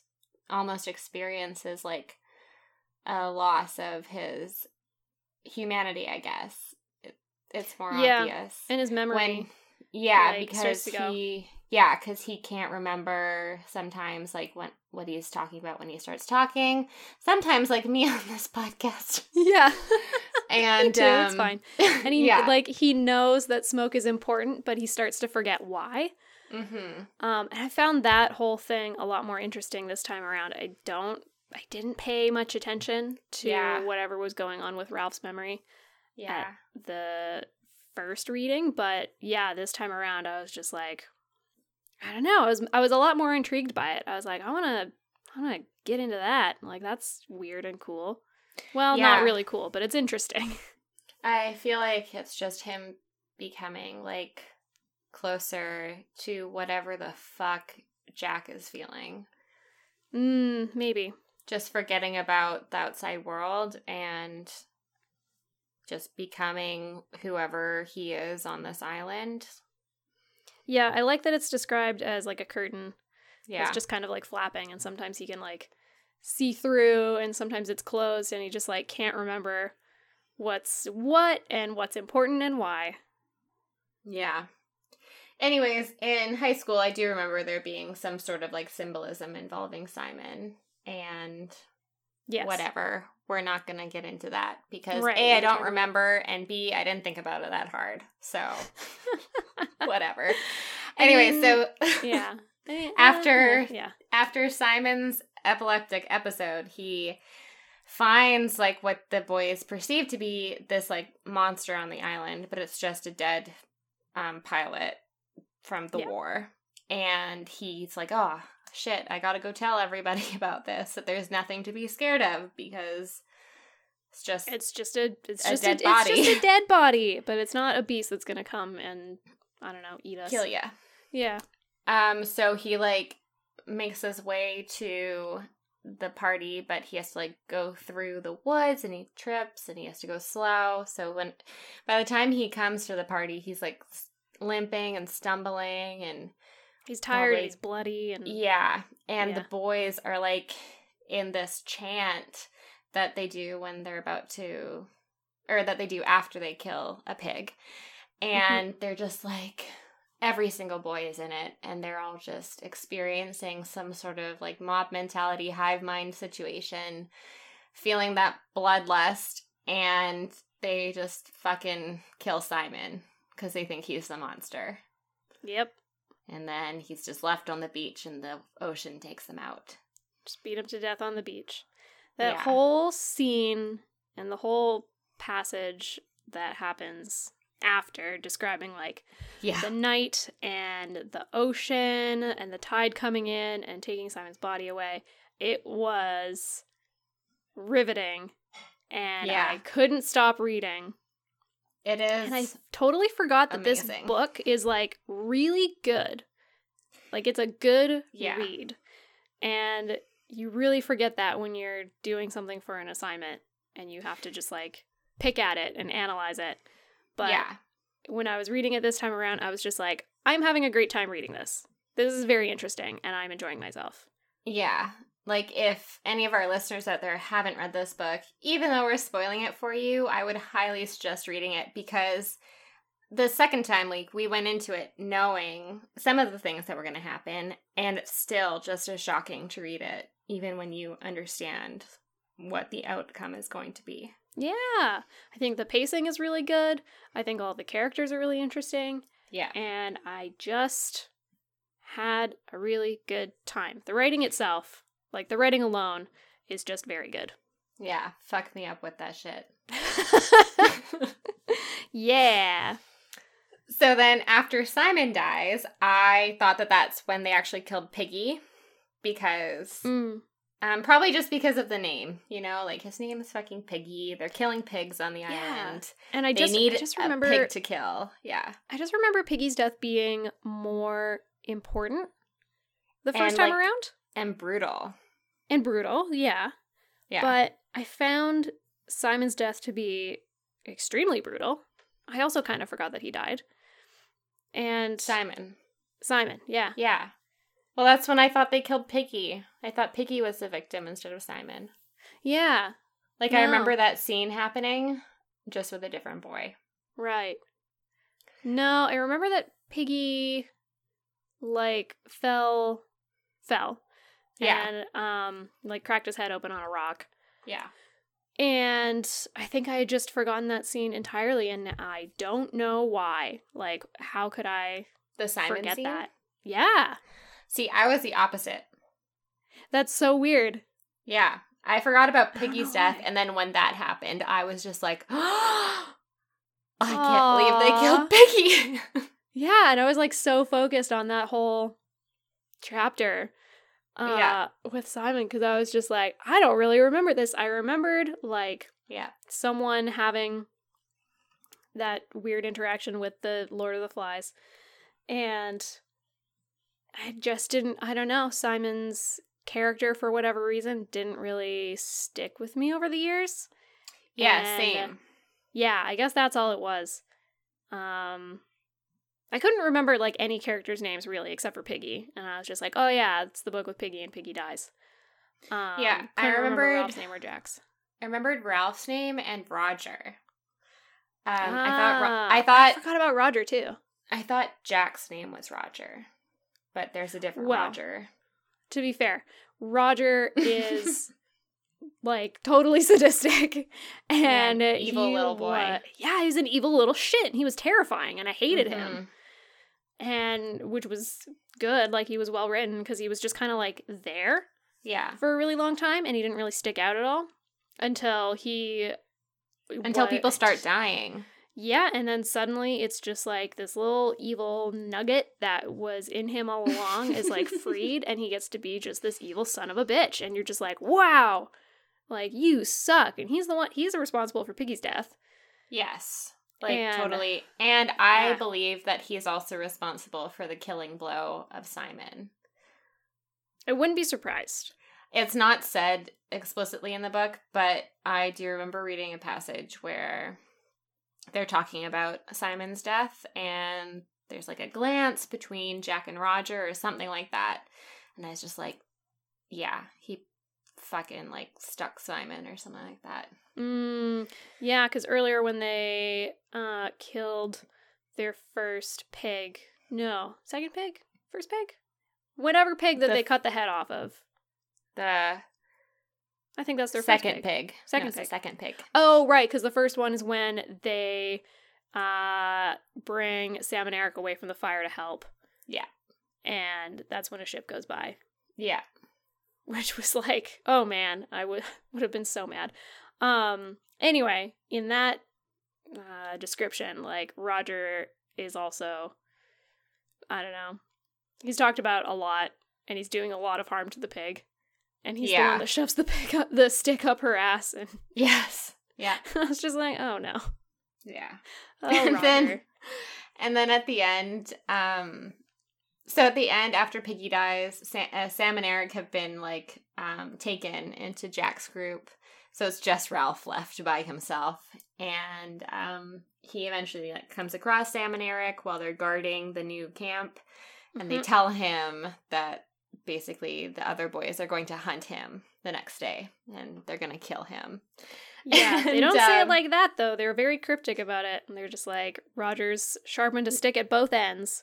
almost experiences like a loss of his humanity, I guess. It, it's more Yeah, obvious. and his memory. when yeah, like, because he yeah, cuz he can't remember sometimes like when what he's talking about when he starts talking. Sometimes like me on this podcast. yeah, And too. it's um, fine. And he yeah. like he knows that smoke is important, but he starts to forget why. mhm. Um, and I found that whole thing a lot more interesting this time around. I don't, I didn't pay much attention to Yeah. whatever was going on with Ralph's memory Yeah. the first reading, but yeah, this time around I was just like, I don't know. I was I was a lot more intrigued by it. I was like, I want to, I want to get into that. Like that's weird and cool. Well, Yeah. not really cool, but it's interesting. I feel like it's just him becoming like closer to whatever the fuck Jack is feeling. mm, maybe. Just forgetting about the outside world and just becoming whoever he is on this island. Yeah, I like that it's described as like a curtain Yeah. It's just kind of like flapping, and sometimes he can like see through, and sometimes it's closed, and he just like can't remember what's what and what's important and why. Yeah. Anyways, in high school, I do remember there being some sort of like symbolism involving Simon and Yes. whatever. We're not going to get into that because Right, A, I don't remember, and B, I didn't think about it that hard. So, whatever. Anyway, mean, so yeah. I mean, uh, After- yeah. after Simon's epileptic episode, he finds like what the boys perceive to be this like monster on the island, but it's just a dead um, pilot from the Yeah. war. And he's like, oh, shit, I gotta go tell everybody about this, that there's nothing to be scared of because it's just. It's just a it's A just dead a, body. It's just a dead body, but it's not a beast that's gonna come and I don't know eat us. kill ya. Yeah. Um, so he like makes his way to the party, but he has to like go through the woods and he trips and he has to go slow. So when by the time he comes to the party, he's like limping and stumbling and He's tired. Probably- He's bloody, and yeah, and Yeah. the boys are like in this chant that they do when they're about to or that they do after they kill a pig. Mm-hmm. And they're just like every single boy is in it and they're all just experiencing some sort of like mob mentality hive mind situation feeling that bloodlust and they just fucking kill simon because they think he's the monster yep, and then he's just left on the beach and the ocean takes him out just beat him to death on the beach. That Yeah. whole scene and the whole passage that happens after describing like yeah the night and the ocean and the tide coming in and taking Simon's body away. It was riveting and Yeah. I couldn't stop reading. It is And I totally forgot that amazing. this book is like really good. Like it's a good Yeah. read. And you really forget that when you're doing something for an assignment and you have to just like pick at it and analyze it. But yeah when I was reading it this time around, I was just like, I'm having a great time reading this. This is very interesting and I'm enjoying myself. Yeah. Like, if any of our listeners out there haven't read this book, even though we're spoiling it for you, I would highly suggest reading it because the second time, like, we went into it knowing some of the things that were going to happen, and it's still just as shocking to read it, even when you understand what the outcome is going to be. Yeah. I think the pacing is really good. I think all the characters are really interesting. Yeah. and I just had a really good time. The writing itself, like the writing alone, is just very good. Yeah. Fuck me up with that shit. yeah. So then, after Simon dies, I thought that that's when they actually killed Piggy because Mm. Um, probably just because of the name, you know, like his name is fucking Piggy. They're killing pigs on the Yeah. island. And I they just need I just a remember pig to kill. Yeah, I just remember Piggy's death being more important the first And, time like- around. And brutal. And brutal, yeah. Yeah, But I found Simon's death to be extremely brutal. I also kind of forgot that he died. And Simon. Simon, yeah. Yeah. Well, that's when I thought they killed Piggy. I thought Piggy was the victim instead of Simon. Yeah. Like I remember that scene happening, just with a different boy. Right. No, I remember that Piggy like fell fell. Yeah. And um like cracked his head open on a rock. Yeah. And I think I had just forgotten that scene entirely and I don't know why. Like how could I The Simon forget scene. that? Yeah. See, I was the opposite. That's so weird. Yeah. I forgot about Piggy's death, and then when that happened, I was just like, I can't believe they killed Piggy. Yeah, and I was like so focused on that whole chapter uh Yeah. with Simon cuz I was just like I don't really remember this. I remembered like yeah. someone having that weird interaction with the Lord of the Flies and I just didn't I don't know, Simon's character for whatever reason didn't really stick with me over the years. Yeah, And- same. Yeah, I guess that's all it was. Um I couldn't remember like any characters' names really except for Piggy, and I was just like, "Oh yeah, it's the book with Piggy and Piggy dies." Um, Yeah, I couldn't remember remembered- Ralph's name or Jack's. I remembered Ralph's name and Roger. Um, I thought Ro- Ah, I thought forgot about Roger too. I thought Jack's name was Roger, but there's a different Well, Roger. To be fair, Roger is like totally sadistic and evil little boy. wa- yeah, he's an evil little shit. He was terrifying and I hated him. And which was good, like he was well written because he was just kind of like there Yeah. for a really long time and he didn't really stick out at all until he Until wa- people start dying. Yeah, and then suddenly it's just like this little evil nugget that was in him all along is like freed and he gets to be just this evil son of a bitch and you're just like, "Wow. Like you suck." And he's the one he's responsible for Piggy's death. Yes. Like And- totally. And I Yeah. believe that he's also responsible for the killing blow of Simon. I wouldn't be surprised. It's not said explicitly in the book, but I do remember reading a passage where they're talking about Simon's death and there's like a glance between Jack and Roger or something like that. And I was just like, yeah, he fucking like stuck Simon or something like that. Mm, yeah, cuz earlier when they uh killed their first pig. No, second pig? First pig? Whatever pig that The they cut the head off of. The I think that's their second first pig. pig. Second No, pig. second pig. Oh, right, because the first one is when they uh bring Sam and Eric away from the fire to help. Yeah. And that's when a ship goes by. Yeah. Which was like, oh man, I would would have been so mad. Um anyway, in that uh description, like Roger is also I don't know. He's talked about a lot and he's doing a lot of harm to the pig. And he's the Yeah. one that shoves the pig up the stick up her ass and Yes. Yeah. I was just like, oh no. Yeah. Oh, And Roger. then- And then at the end, um, so at the end, after Piggy dies, Sam, uh, Sam and Eric have been like um, taken into Jack's group. So it's just Ralph left by himself, and um, he eventually like comes across Sam and Eric while they're guarding the new camp, and they Mhm. tell him that basically the other boys are going to hunt him the next day, and they're to kill him. yeah, they don't say it um, like that though. They're very cryptic about it, and they're just like Roger's sharpened a stick at both ends.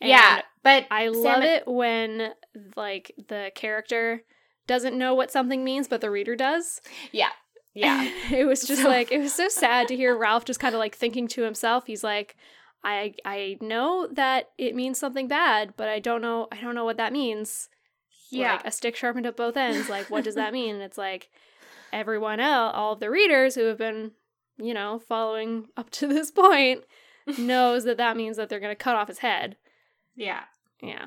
And yeah, but I Sam love it when like the character doesn't know what something means, but the reader does. Yeah, yeah. it was just So- like it was so sad to hear Ralph just kind of like thinking to himself. He's like, I I know that it means something bad, but I don't know I don't know what that means. Yeah. Like a stick sharpened at both ends. Like what does that mean? And it's like everyone else, all of the readers who have been, you know, following up to this point knows that that means that they're going to cut off his head. yeah. Yeah.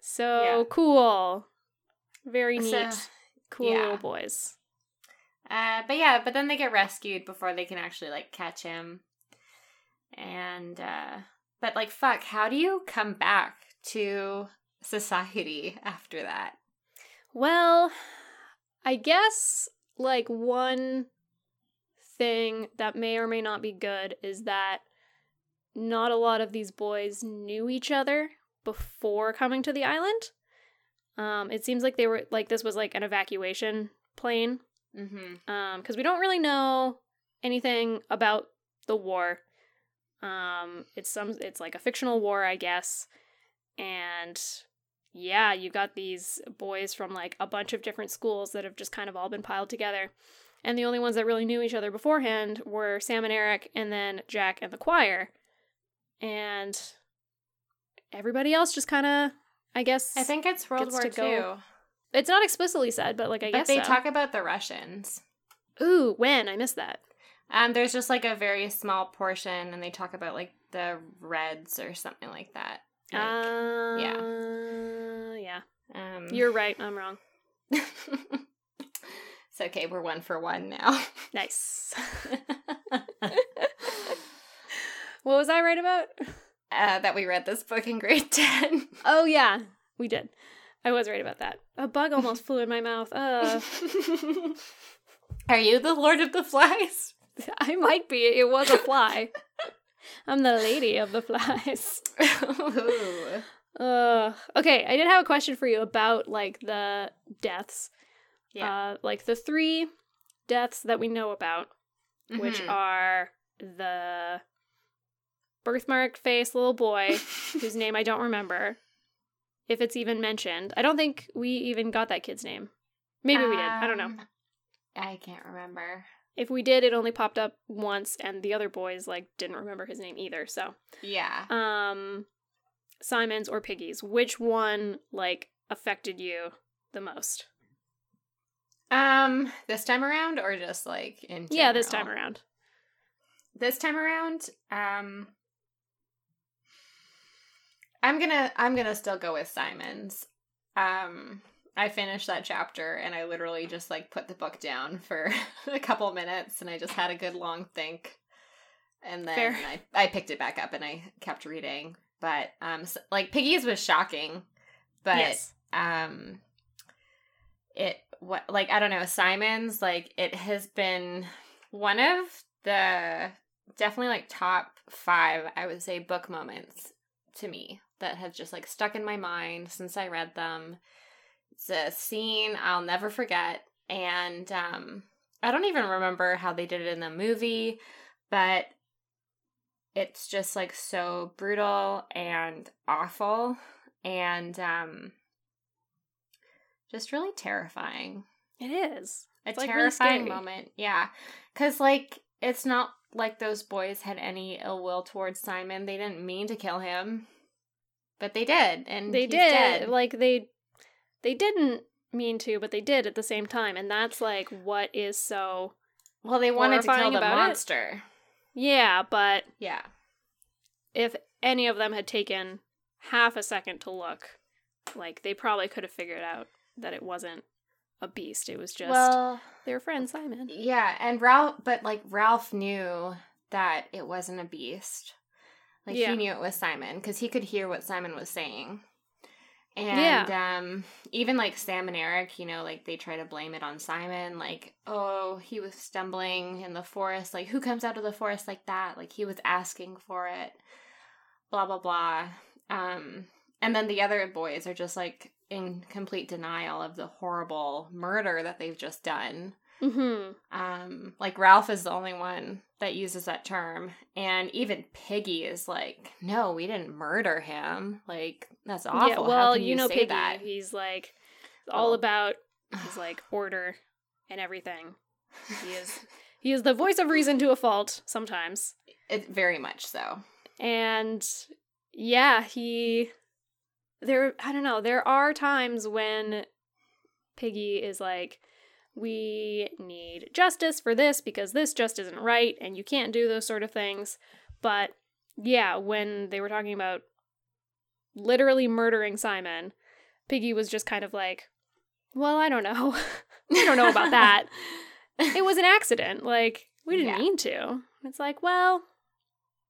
So Yeah. cool. Very neat. So, cool yeah. little boys. Uh, but yeah, but then they get rescued before they can actually like catch him. And uh but like fuck, how do you come back to society after that? Well, I guess like one thing that may or may not be good is that not a lot of these boys knew each other before coming to the island. Um, it seems like they were like this was like an evacuation plane Mm-hmm. um because we don't really know anything about the war um it's some it's like a fictional war i guess and yeah you got these boys from like a bunch of different schools that have just kind of all been piled together and the only ones that really knew each other beforehand were sam and eric and then jack and the choir and everybody else just kind of i guess I think it's World War II. it's not explicitly said but like i but guess they so. talk about the Russians. ooh when i missed that Um, there's just like a very small portion, and they talk about like the Reds or something like that. Like, uh, yeah. yeah. um, You're right. I'm wrong. it's okay. We're one for one now. Nice. what was I right about? uh, that we read this book in grade 10. Oh yeah, we did. I was right about that. A bug almost flew in my mouth. Uh, Are you the Lord of the Flies? I might be. It was a fly. I'm the lady of the flies. Uh, okay, I did have a question for you about like the deaths. Yeah. Uh, like the three deaths that we know about. which Mhm. are the birthmark face little boy whose name I don't remember, if it's even mentioned. I don't think we even got that kid's name. Maybe we did. I don't know. Um, I can't remember. If we did, it only popped up once, and the other boys like didn't remember his name either. So, Yeah. um, Simon's or Piggy's, which one like affected you the most? Um, this time around, or just like in Yeah, this time around. This time around, um, I'm gonna I'm gonna still go with Simon's. Um, I finished that chapter and I literally just like put the book down for a couple minutes and I just had a good long think, and then Fair. I I picked it back up and I kept reading. But um, s like Piggy's was shocking, but yes. um it what like i don't know simon's like it has been one of the definitely like top five i would say book moments to me that have just like stuck in my mind since i read them it's a scene i'll never forget and um i don't even remember how they did it in the movie but it's just like so brutal and awful and um just really terrifying. It is. A It's, like, really terrifying moment. Yeah. Cuz like it's not like those boys had any ill will towards Simon. They didn't mean to kill him. But they did and They did. dead. Like they they didn't mean to, but they did at the same time, and that's like what is so well, they wanted to kill the about it. monster. Yeah, but Yeah. if any of them had taken half a second to look, like they probably could have figured out that it wasn't a beast. It was just well, their friend Simon. yeah, and Ralph but like Ralph knew that it wasn't a beast. Like Yeah. he knew it was Simon cuz he could hear what Simon was saying. And um even like Sam and Eric, you know, like they try to blame it on Simon, like, oh, he was stumbling in the forest, like who comes out of the forest like that? Like he was asking for it. Blah blah blah. Um and then the other boys are just like in complete denial of the horrible murder that they've just done. Mm-hmm. Um, like Ralph is the only one that uses that term, and even Piggy is like, "No, we didn't murder him. Like that's awful. Yeah, well, you, you, know Piggy. that?" He's like all Oh. about his like order and everything. He is he is the voice of reason to a fault sometimes. It very much so. And yeah, he there I don't know, there are times when Piggy is like we need justice for this because this just isn't right and you can't do those sort of things. But yeah, when they were talking about literally murdering Simon, Piggy was just kind of like, "Well, I don't know. I don't know about that. it was an accident. Like, we didn't Yeah. mean to." It's like, "Well,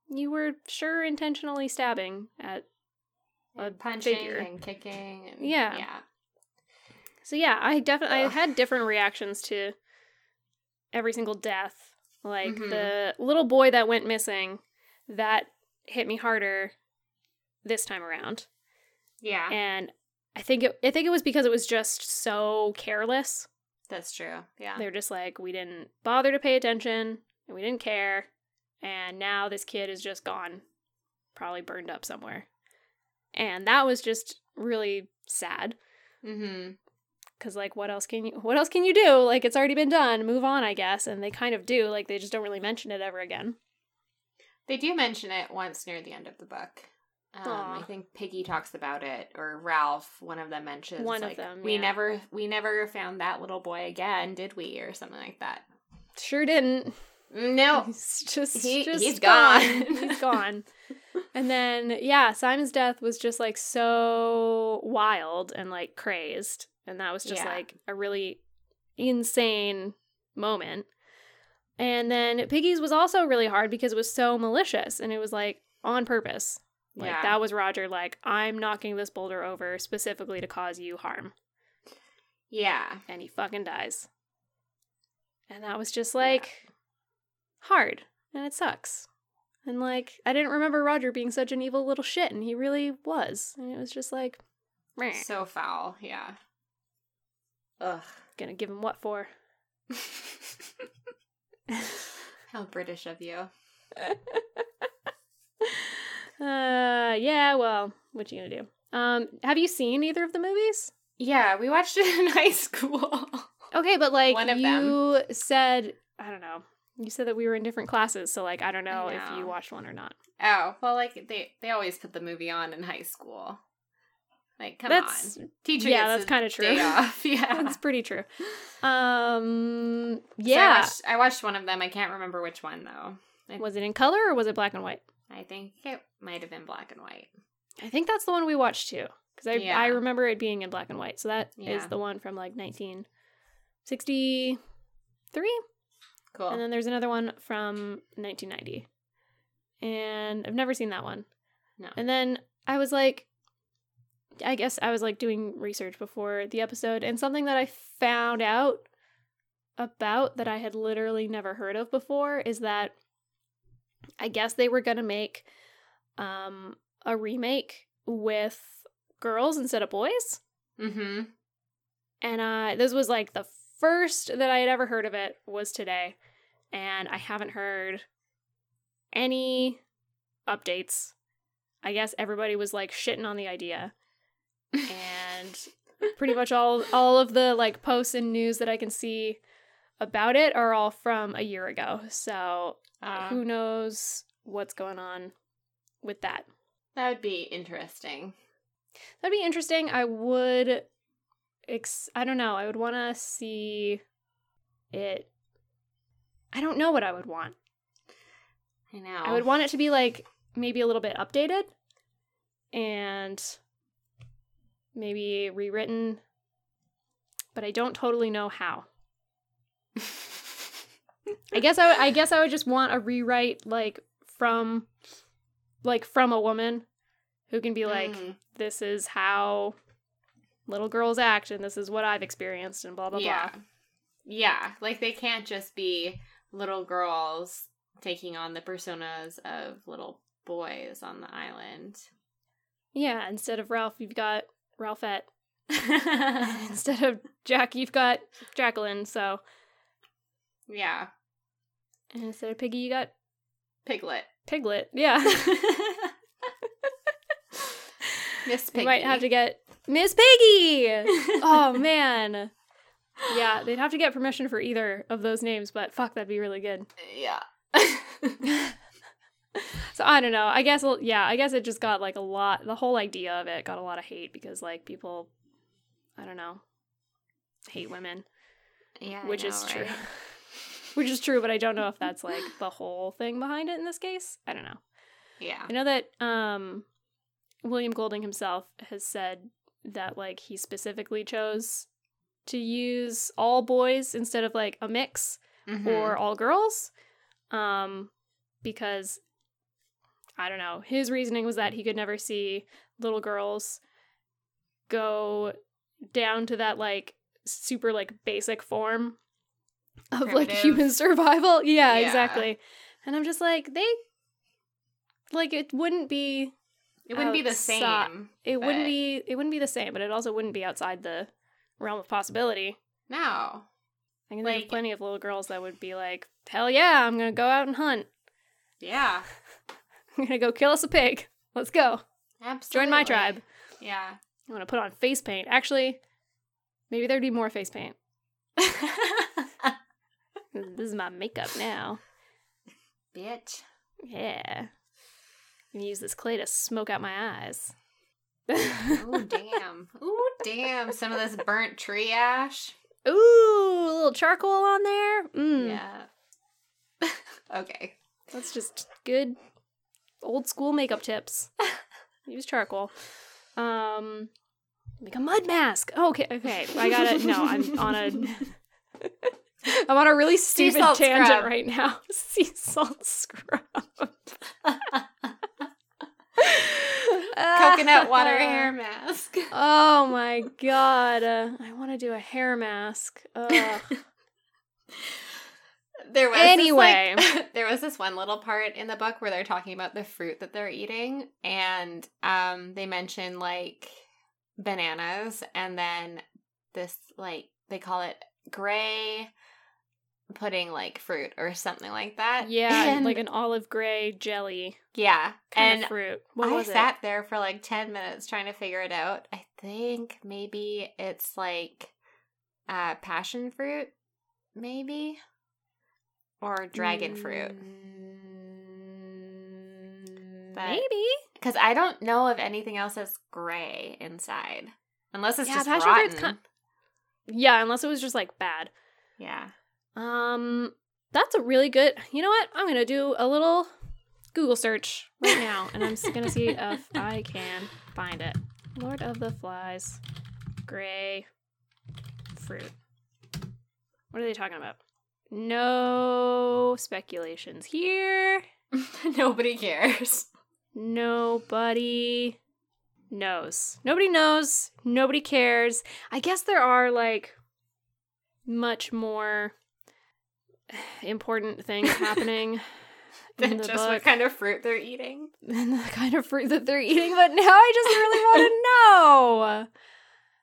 you were sure intentionally stabbing at a And punching figure. and kicking. And, Yeah. yeah. So yeah, I definitely I had different reactions to every single death. Like Mhm. the little boy that went missing, that hit me harder this time around. Yeah, And I think it I think it was because it was just so careless. that's true. Yeah, They're just like we didn't bother to pay attention and we didn't care and now this kid is just gone, probably burned up somewhere. And that was just really sad. mm-hmm. Cause like what else can you what else can you do? Like it's already been done. Move on, I guess. And they kind of do. Like they just don't really mention it ever again. They do mention it once near the end of the book. Um, I think Piggy talks about it, or Ralph, one of them mentions. One of them, We yeah. never, we never found that little boy again, did we, or something like that. Sure didn't. No, He's just, He- just he's gone. gone. he's gone. And then yeah, Simon's death was just like so wild and like crazed. And that was just Yeah. like a really insane moment. And then Piggy's was also really hard because it was so malicious and it was like on purpose. Like Yeah. that was Roger like I'm knocking this boulder over specifically to cause you harm yeah, and he fucking dies. And that was just like hard and it sucks. And like I didn't remember Roger being such an evil little shit and he really was. And it was just like meh. so foul. Yeah. Ugh. gonna give him what for? How British of you. Uh, yeah. Well, what you gonna do? Um, have you seen either of the movies? Yeah, we watched it in high school. Okay, but like One of you said, I don't know. You said that we were in different classes, so like I don't know, I if you watched one or not. Oh, well, like they they always put the movie on in high school. Like, come That's on, teacher. yeah, gets that's kinda true. Day off. Yeah, That's pretty true. Um, So I yeah. watched, I watched one of them. I can't remember which one though. I, was it in color or was it black and white? I think it might have been black and white. I think that's the one we watched too, because I Yeah. I remember it being in black and white. So that is Yeah. the one from like 1963, Cool. and then there's another one from 1990, and I've never seen that one. no. And then I was like, I guess I was like doing research before the episode, and something that I found out about that I had literally never heard of before is that I guess they were gonna make um a remake with girls instead of boys. Mm-hmm. And uh this was like the first that I had ever heard of it was today. And I haven't heard any updates. I guess everybody was like shitting on the idea. And pretty much all all of the like posts and news that I can see about it are all from a year ago. So Uh, who knows what's going on with that. that would be interesting. That'd be interesting. I would ex- I don't know. I would want to see it I don't know what I would want. I know. I would want it to be like maybe a little bit updated and maybe rewritten, but I don't totally know how. I guess I would, I guess I would just want a rewrite like from like from a woman who can be like Mm, this is how little girls act and this is what I've experienced and blah blah yeah, blah. yeah. Like they can't just be little girls taking on the personas of little boys on the island. Yeah, instead of Ralph you've got Ralphette. instead of Jack you've got Jacqueline, so yeah, and instead of Piggy you got Piglet. Piglet. Yeah. Miss Piggy. might have to get Miss Piggy. oh man. Yeah, they'd have to get permission for either of those names, but fuck, that'd be really good. yeah. So I don't know. I guess yeah, I guess it just got like a lot. The whole idea of it got a lot of hate because like people, I don't know, hate women, yeah, I which know, is true. right? which is true, but I don't know if that's like the whole thing behind it in this case. I don't know. Yeah. I know that um William Golding himself has said that like he specifically chose to use all boys instead of like a mix Mhm. or all girls um because I don't know. His reasoning was that he could never see little girls go down to that like super like basic form of like human survival. Yeah, Yeah. exactly. And I'm just like they like it wouldn't be it wouldn't be the same. it wouldn't be it wouldn't be the same, but it also wouldn't be outside the realm of possibility. No. I can think of plenty of little girls that would be like, "Hell yeah, I'm gonna go out and hunt. Yeah. I'm gonna go kill us a pig. Let's go. Absolutely. Join my tribe. Yeah. I'm gonna put on face paint. Actually, maybe there'd be more face paint. This is my makeup now. Bitch. Yeah. I'm gonna use this clay to smoke out my eyes. oh damn. Ooh, damn. Some of this burnt tree ash. Ooh, a little charcoal on there. Mm. Yeah. okay. That's just good old school makeup tips. Use charcoal. Um make a mud mask. Oh, okay, okay. I gotta no, I'm on a I'm on a really stupid tangent scrub. right now. Sea salt scrub. Coconut water hair mask. Oh my god. Uh, I want to do a hair mask. Ugh. There was Anyway. this, like, there was this one little part in the book where they're talking about the fruit that they're eating, and um, they mention like bananas, and then this like they call it gray pudding like fruit or something like that. Yeah, And- like an olive gray jelly yeah. and fruit. What I sat there for like 10 minutes trying to figure it out. I think maybe it's like uh passion fruit, maybe? Or dragon it? fruit. But- Maybe. Because I don't know of anything else that's gray inside. Unless it's Yeah, just rotten. Yeah, unless it was just like bad. yeah. Um, that's a really good. You know what? I'm gonna do a little Google search right now, and I'm gonna see if I can find it. Lord of the Flies, gray fruit. What are they talking about? No speculations here. Nobody cares. Nobody knows. Nobody knows. Nobody cares. I guess there are like much more important things happening Than just book what kind of fruit they're eating. than the kind of fruit that they're eating, but now I just really want to know.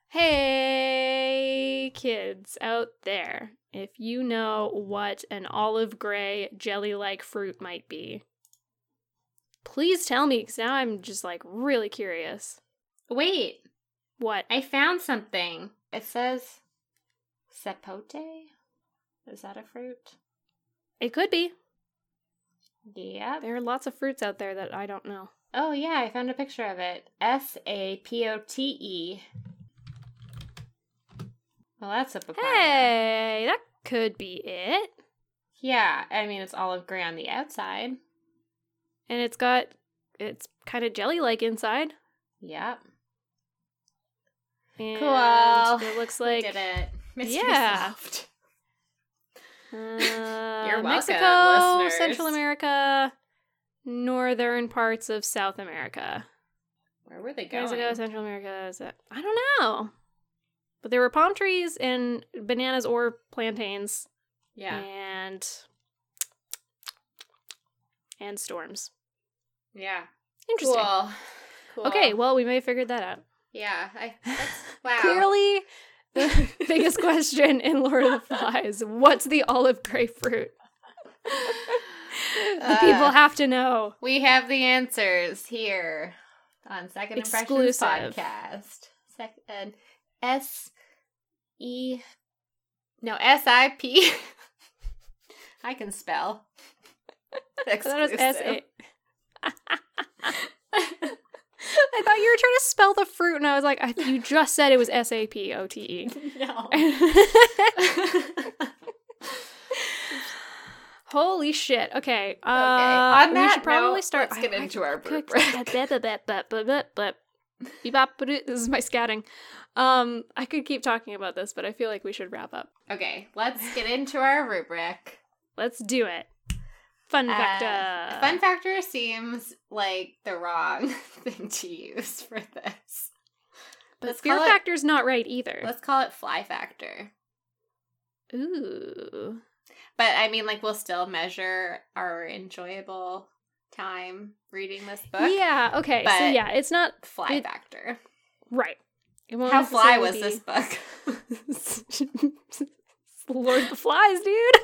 Hey, kids out there, if you know what an olive gray jelly like fruit might be, please tell me because now I'm just like really curious. Wait, What? I found something. It says sapote. Is that a fruit? It could be. Yeah. There are lots of fruits out there that I don't know. Oh yeah, I found a picture of it. S A P O T E. Well, that's a papaya. Hey, that could be it. Yeah, I mean it's olive gray on the outside. And it's got, it's kind of jelly like inside. Yep. And Cool. It looks We like did it. Mystery Yeah. solved. Uh, welcome, Mexico, listeners. Central America, northern parts of South America. Where were they going? Mexico, Central America. Is that? I don't know. But there were palm trees and bananas or plantains Yeah. and and storms. Yeah. Interesting. Cool. Cool. Okay, well, we may have figured that out. Yeah. I, that's, wow. Clearly, the biggest question in Lord of the Flies: What's the olive grapefruit? the people Uh, have to know. We have the answers here on Second Impressions Exclusive. podcast. Sec- and S E no S I P. I can spell. I thought it was S A. Exclusive. I thought you were trying to spell the fruit, and I was like, I, you just said it was S A P O T E. no. Holy shit. Okay. Uh, on that we should probably note, start. let's get I- I- into our rubric. This is my scatting. Um, I could keep talking about this, but I feel like we should wrap up. okay, let's get into our rubric. Let's do it. Fun Uh, factor. Fun factor seems like the wrong thing to use for this. but let's fear call it- factor's not right either. Let's call it fly factor. Ooh. But I mean, like, we'll still measure our enjoyable time reading this book. Yeah. Okay. so yeah, it's not Fly It- factor. right. How fly was necessarily this book? Lord of the Flies, dude.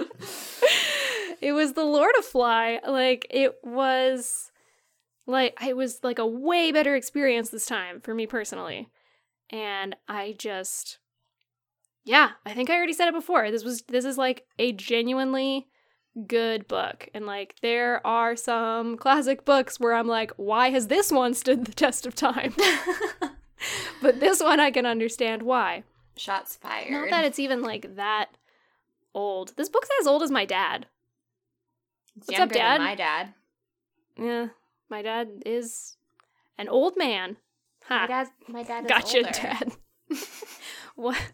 it was the Lord of Fly. Like it was like it was like a way better experience this time for me personally. And I just Yeah, I think I already said it before. This was this is like a genuinely good book. And like there are some classic books where I'm like, why has this one stood the test of time? but this one I can understand why. Shots fired. Not that it's even like that old. This book's as old as my dad. It's What's up, Dad? my dad. Yeah, my dad is an old man. Ha. My dad. My dad is gotcha, older. dad. what?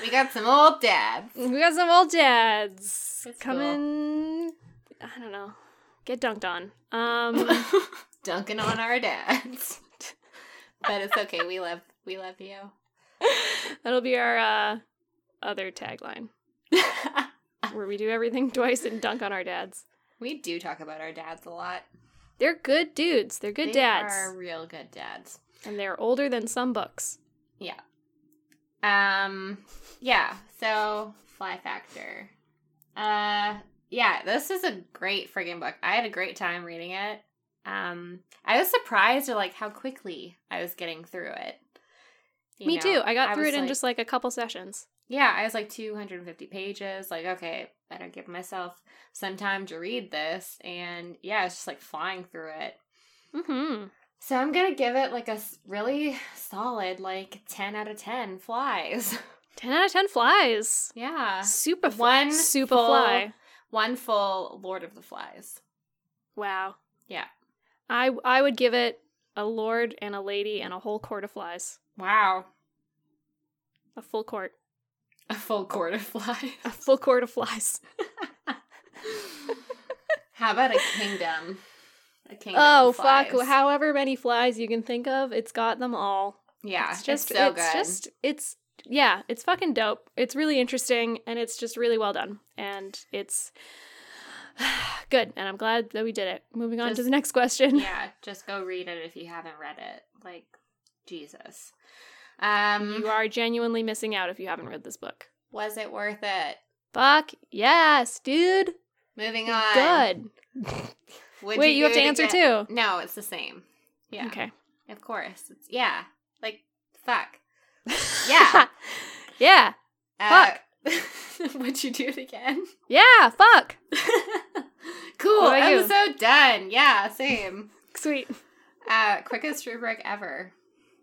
We got some old dads. We got some old dads That's coming. I don't know. Get dunked on. Um, Dunking on our dads. but it's okay. We love. We love you. that'll be our uh, other tagline, where we do everything twice and dunk on our dads. we do talk about our dads a lot. They're good dudes. They're good They dads, They Are real good dads. and they're older than some books. Yeah. Um, yeah. So fly factor. Uh, yeah. This is a great friggin' book. I had a great time reading it. Um, I was surprised at like how quickly I was getting through it. You Me know, too. I got through it in like- just like a couple sessions. yeah, I was like 250 pages. Like, okay, better give myself some time to read this. And yeah, it's just like flying through it. Mm-hmm. So I'm gonna give it like a really solid, like 10 out of 10 flies. 10 out of 10 flies. yeah. Super One super full- fly. One full Lord of the Flies. Wow. Yeah. I I would give it a lord and a lady and a whole court of flies. Wow. A full court. A full court of flies. A full court of flies. How about a kingdom? A kingdom. Oh fuck! However many flies you can think of, it's got them all. Yeah, it's just so it's good. just it's yeah, it's fucking dope. It's really interesting and it's just really well done. And it's good. And I'm glad that we did it. Moving on to the next question. yeah, just go read it if you haven't read it. Like Jesus. Um, You are genuinely missing out if you haven't read this book. was it worth it? Fuck yes, dude. Moving on. Good. Would Wait, you, have to answer again? too. No, it's the same. Yeah, Okay. of course. It's, yeah, like fuck. Yeah. yeah. Uh, would you do it again? Yeah. Fuck. cool. About you? Episode done. Yeah, same. Sweet. Uh, quickest rubric ever.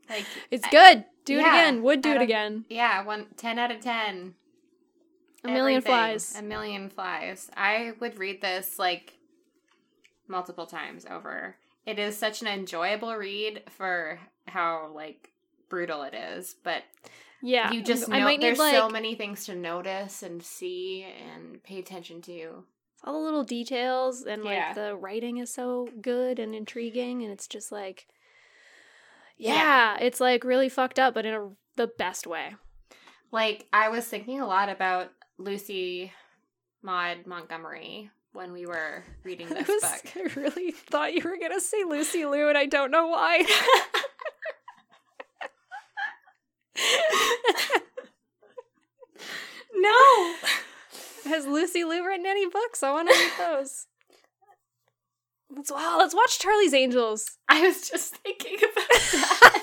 Like It's I- good. Do it again. Would do it again. Yeah, one ten out of ten. A million Everything. flies. A million flies. I would read this like multiple times over. It is such an enjoyable read for how like brutal it is, but Yeah. you just I know need there's like so many things to notice and see and pay attention to. all the little details and like Yeah. the writing is so good and intriguing and it's just like Yeah. yeah, it's like really fucked up but in a the best way. Like I was thinking a lot about Lucy Maud Montgomery when we were reading I, this was, book. I really thought you were gonna say Lucy Liu and I don't know why. no. Has Lucy Liu written any books? I want to read those. Let's wow, let's watch Charlie's Angels. I was just thinking about that.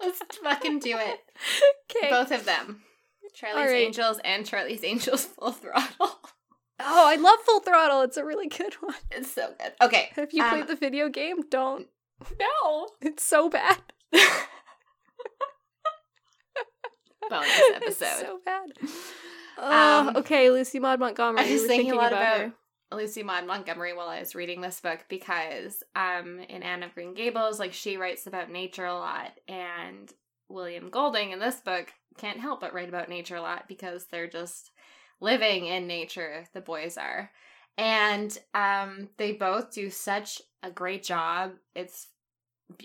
Let's fucking do it. Okay. Both of them. Charlie's right. Angels and Charlie's Angels Full Throttle. Oh, I love Full Throttle. It's a really good one. It's so good. Okay. If you um, played the video game? Don't. No. It's so bad. Bonus It's episode. so bad. Oh, Um, okay, Lucy Maud Montgomery. I was were thinking a lot about, her. Lucy Maud Montgomery while I was reading this book because um in Anne of Green Gables, like she writes about nature a lot and William Golding in this book can't help but write about nature a lot because they're just living in nature, the boys are. And um they both do such a great job. It's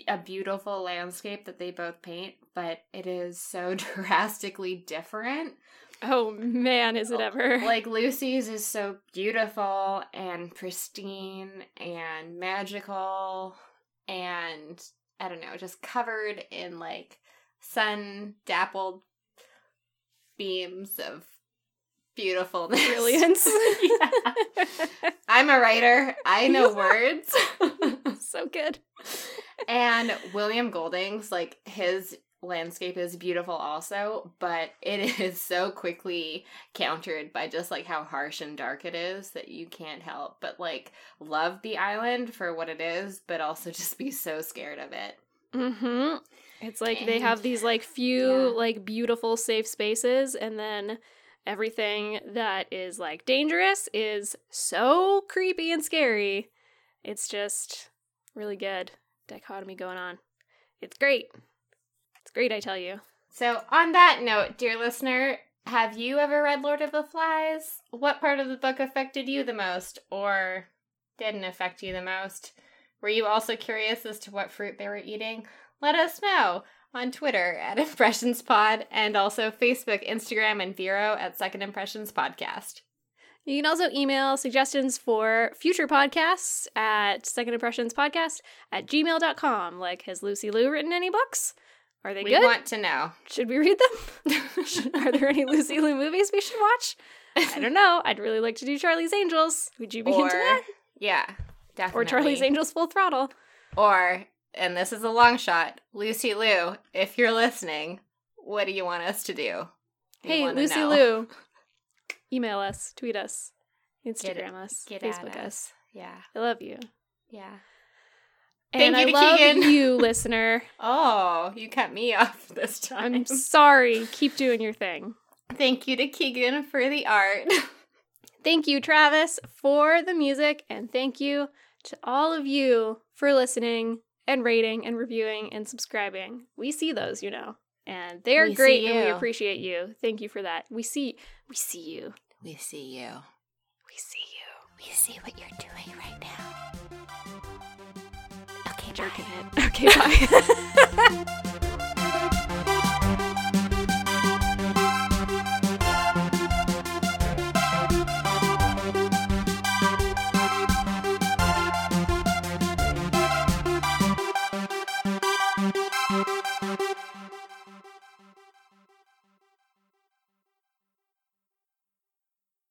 a beautiful landscape that they both paint, but it is so drastically different Oh man, is it ever? like Lucy's is so beautiful and pristine and magical and I don't know, just covered in like sun dappled beams of beautifulness. Brilliance. I'm a writer. I know words. so good. and William Golding's like his landscape is beautiful also, but it is so quickly countered by just like how harsh and dark it is that you can't help but like love the island for what it is, but also just be so scared of it. Mm-hmm. It's like they have these like few yeah. like beautiful safe spaces and then everything that is like dangerous is so creepy and scary. It's just really good dichotomy going on. It's great. It's great, I tell you. So, on that note, dear listener, have you ever read Lord of the Flies? What part of the book affected you the most or didn't affect you the most? Were you also curious as to what fruit they were eating? Let us know on Twitter at ImpressionsPod and also Facebook, Instagram, and Vero at Second Impressions Podcast. You can also email suggestions for future podcasts at Second Impressions Podcast at gmail.com. Like, has Lucy Liu written any books? Are they we good? We want to know. Should we read them? Are there any Lucy Liu movies we should watch? I don't know. I'd really like to do Charlie's Angels. Would you be or into that? yeah, definitely. Or Charlie's Angels Full Throttle? Or and this is a long shot, Lucy Liu, If you're listening, what do you want us to do? Hey, Lucy know. Liu. Email us, tweet us, Instagram us, Get Facebook us. us. Yeah, I love you. yeah. And Thank you I to love Keegan. you, listener. Oh, you cut me off this time. I'm sorry. Keep doing your thing. Thank you to Keegan for the art. Thank you, Travis, for the music, and thank you to all of you for listening and rating and reviewing and subscribing. We see those, you know, and they're We great, and we appreciate you. Thank you for that. We see, we see you. we see you. We see you. We see what you're doing right now. Okay, Jerking it. Okay, bye. Bye.